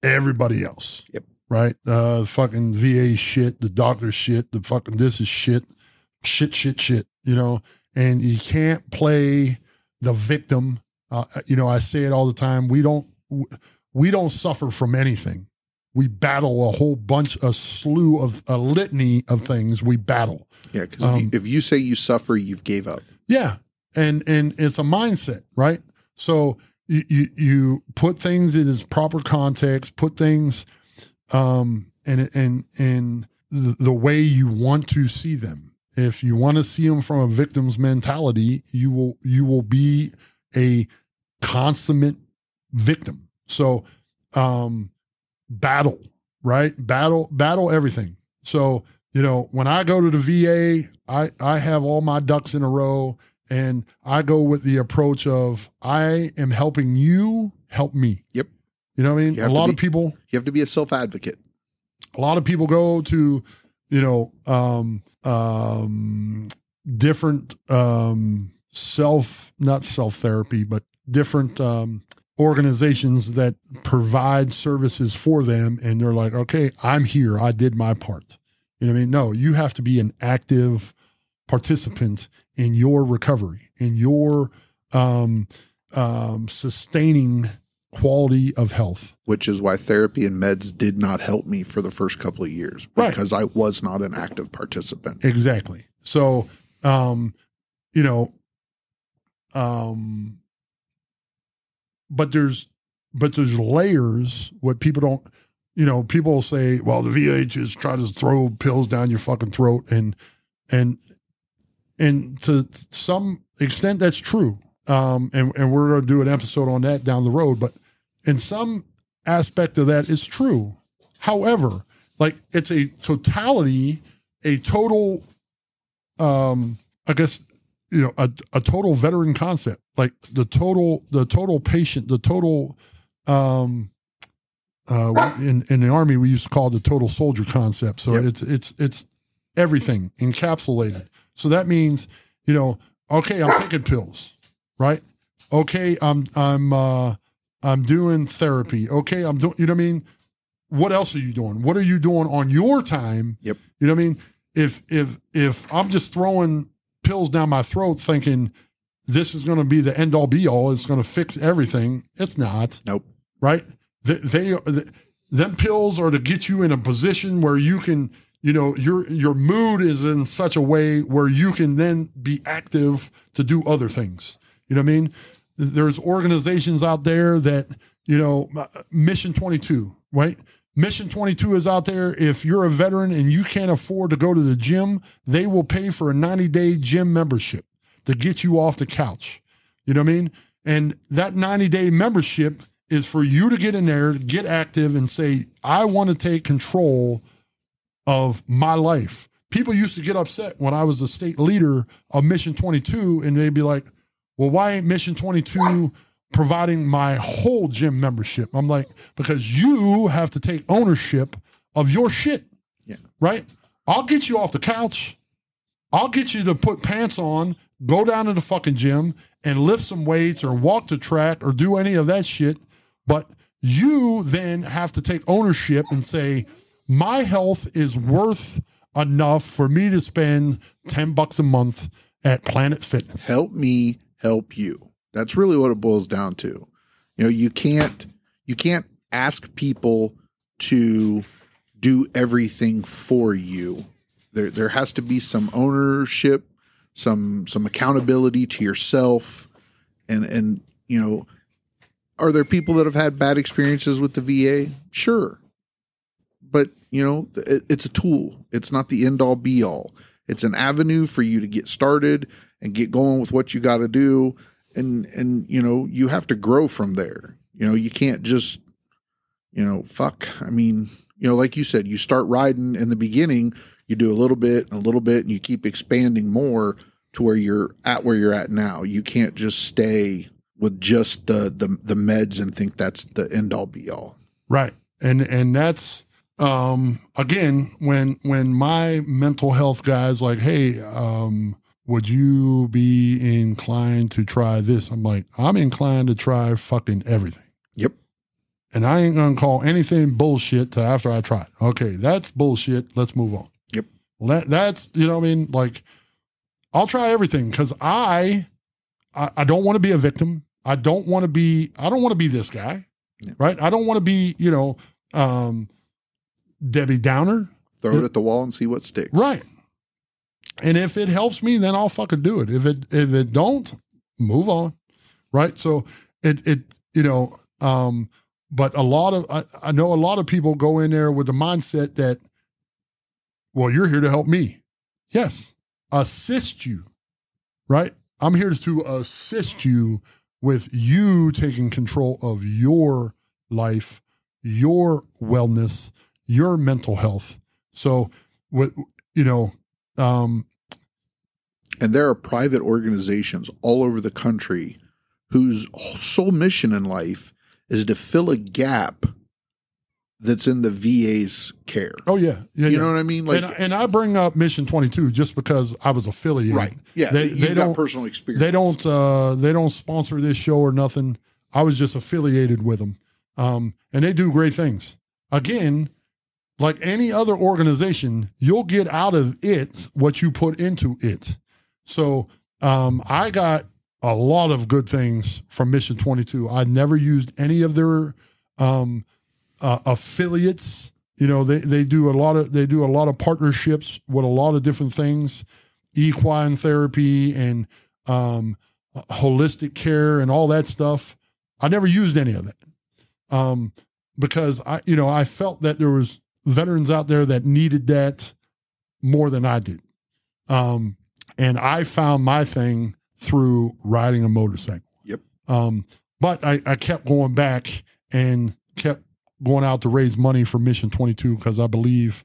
everybody else. Yep. Right. Uh, fucking VA shit, the doctor shit, the fucking this is shit, shit, shit, shit. You know, and you can't play the victim. Uh, you know, I say it all the time. We don't we don't suffer from anything. We battle a whole bunch, a slew of a litany of things. We battle. Yeah, because Um, if, you, if you say you suffer, you've gave up. Yeah, and and it's a mindset, right? So you you, you put things in its proper context, put things, um, and and and the way you want to see them. If you want to see them from a victim's mentality, you will you will be a consummate victim. So, um, battle, right? Battle, battle everything. So, you know, when I go to the VA, I, I have all my ducks in a row and I go with the approach of I am helping you help me. Yep. You know what I mean? A lot be- of people, You have to be a self advocate. a lot of people go to, you know, um, um, different, um, self, not self therapy, but different, um, organizations that provide services for them. And they're like, okay, I'm here. I did my part. You know what I mean? No, you have to be an active participant in your recovery, in your, um, um, sustaining quality of health. which is why therapy and meds did not help me for the first couple of years Right. because I was not an active participant. Exactly. So, um, you know, um, but there's, but there's layers. What people don't, you know, people say, well, the VA just try to throw pills down your fucking throat, and and and to some extent that's true. Um, and and we're going to do an episode on that down the road, but in some aspect of that is true. However, like it's a totality, a total um i guess you know a, a total veteran concept like the total the total patient the total um uh, in in the army we used to call it the total soldier concept. So Yep. it's it's it's everything encapsulated. So that means you know, okay, I'm taking pills, right? Okay, I'm I'm uh, I'm doing therapy. Okay, I'm doing. You know what I mean? What else are you doing? What are you doing on your time? Yep. You know what I mean? If if if I'm just throwing pills down my throat, thinking this is going to be the end all be all, it's going to fix everything. It's not Nope. right? They, they th- them pills are to get you in a position where you can, you know, your your mood is in such a way where you can then be active to do other things. You know what I mean? There's organizations out there that, you know, Mission 22, right? Mission 22 is out there. If you're a veteran and you can't afford to go to the gym, they will pay for a 90 day gym membership to get you off the couch. You know what I mean? And that 90 day membership is for you to get in there, get active, and say, I want to take control of my life. People used to get upset when I was the state leader of Mission 22, and they'd be like, Well, why ain't Mission 22 providing my whole gym membership? I'm like, Because you have to take ownership of your shit. Yeah. Right? I'll get you off the couch. I'll get you to put pants on, go down to the fucking gym and lift some weights or walk the track or do any of that shit. But you then have to take ownership and say, my health is worth enough for me to spend 10 bucks a month at Planet Fitness. help me help you. That's really what it boils down to. You know you can't you can't ask people to do everything for you. There there has to be some ownership some some accountability to yourself. And and you know are there people that have had bad experiences with the VA sure. But you know it, it's a tool. It's not the end all be all it's an avenue for you to get started and get going with what you got to do. And and you know you have to grow from there. You know you can't just you know fuck. I mean you know like you said you start riding in the beginning you do a little bit a little bit and you keep expanding more to where you're at where you're at now. You can't just stay with just the the, the meds and think that's the end all be all. Right. And and that's um again when when my mental health guys like, hey, um, would you be inclined to try this? I'm like, I'm inclined to try fucking everything. yep And I ain't gonna call anything bullshit till after I try it. Okay, that's bullshit. Let's move on. Yep. Well, that that's you know what I mean. Like, I'll try everything because I, I I don't want to be a victim. I don't want to be. I don't want to be this guy. Yeah. Right. I don't want to be. You know, um, Debbie Downer. throw it at the wall and see what sticks Right. And if it helps me, then I'll fucking do it. If it if it don't, move on. Right. So it it you know, um, but a lot of I, I know a lot of people go in there with the mindset that, well, you're here to help me. Yes, assist you. Right. I'm here to assist you with you taking control of your life, your wellness, your mental health. So, with you know, um, And there are private organizations all over the country whose sole mission in life is to fill a gap that's in the VA's care. oh yeah, yeah, you yeah. know what I mean? Like, and, and I bring up Mission Twenty Two just because I was affiliated. right? Yeah, They, they don't. personal experience. They don't. Uh, they don't sponsor this show or nothing. I was just affiliated with them, um, and they do great things. Again, like any other organization, you'll get out of it what you put into it. So um, I got a lot of good things from Mission 22. I never used any of their um, uh, affiliates. You know, they, they do a lot of they do a lot of partnerships with a lot of different things, equine therapy and um, holistic care and all that stuff. I never used any of that um, because I, you know, I felt that there was veterans out there that needed that more than I did. Um, and I found my thing through riding a motorcycle. Yep. Um, but I, I kept going back and kept going out to raise money for Mission 22 because I believe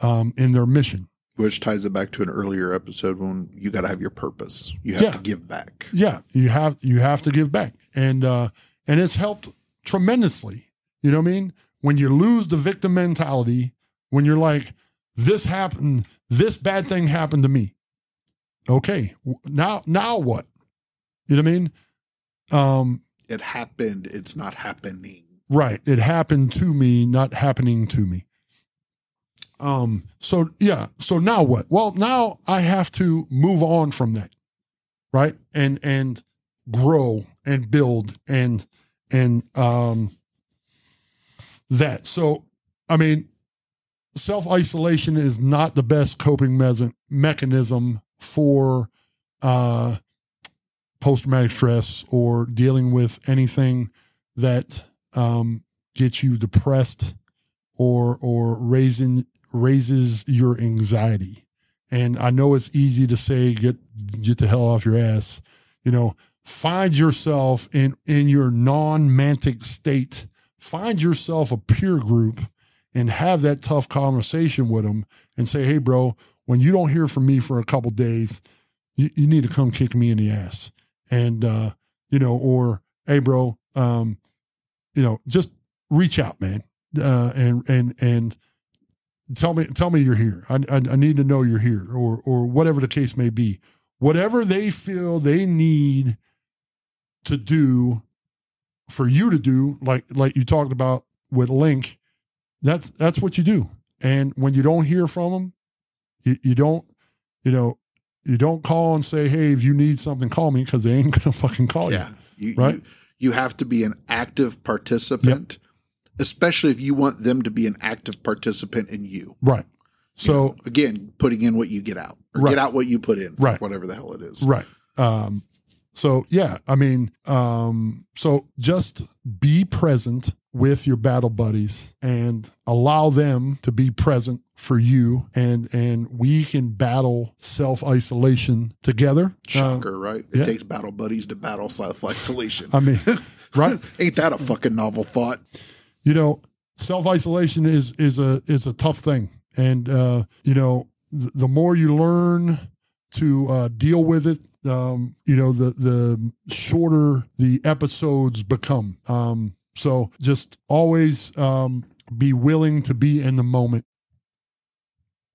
um, in their mission. Which ties it back to an earlier episode when you got to have your purpose. You have Yeah. to give back. Yeah, you have you have to give back, and uh, and it's helped tremendously. You know what I mean? When you lose the victim mentality, when you're like, this happened, this bad thing happened to me. Okay, now now what? You know what I mean? Um, It happened. It's not happening. Right. It happened to me, not happening to me. Um, so yeah, so now what? Well, now I have to move on from that. Right? And and grow and build and and um that. So I mean, self-isolation is not the best coping mes- mechanism for uh post-traumatic stress or dealing with anything that um, gets you depressed or or raising raises your anxiety. And I know it's easy to say get get the hell off your ass. You know, find yourself in in your non-mantic state. Find yourself a peer group and have that tough conversation with them and say, "Hey, bro, when you don't hear from me for a couple days, you, you need to come kick me in the ass." And uh, you know, or hey, bro, um, you know, just reach out, man, uh, and and and tell me tell me you're here. I, I I need to know you're here, or or whatever the case may be. Whatever they feel they need to do for you to do, like like you talked about with Link, that's that's what you do. And when you don't hear from them, you, you don't, you know, you don't call and say, "Hey, if you need something, call me," because they ain't gonna (laughs) fucking call you. Yeah. You, Right. you, you have to be an active participant, especially if you want them to be an active participant in you. Right. So Again, putting in what you get out, or Right. get out what you put in, Right. whatever the hell it is. Right. Um, so yeah, I mean, um, so just be present with your battle buddies and allow them to be present for you and and we can battle self-isolation together. Uh, Shocker, right? It yeah. takes battle buddies to battle self isolation. I mean, (laughs) right? Ain't that a fucking novel thought? you know self-isolation is is a is a tough thing and uh you know th- the more you learn to uh deal with it um you know the the shorter the episodes become. Um so just always um be willing to be in the moment.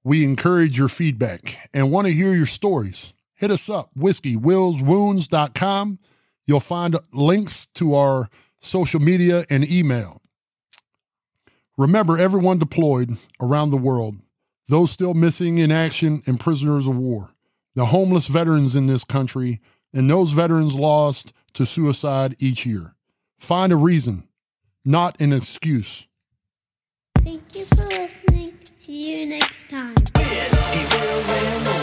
We encourage your feedback and want to hear your stories. Hit us up whiskey.willswounds.com you'll find links to our social media and email. Remember everyone deployed around the world, those still missing in action and prisoners of war, the homeless veterans in this country, and those veterans lost to suicide each year. Find a reason, not an excuse. Thank you for listening. See you next time. Whiskey Will Win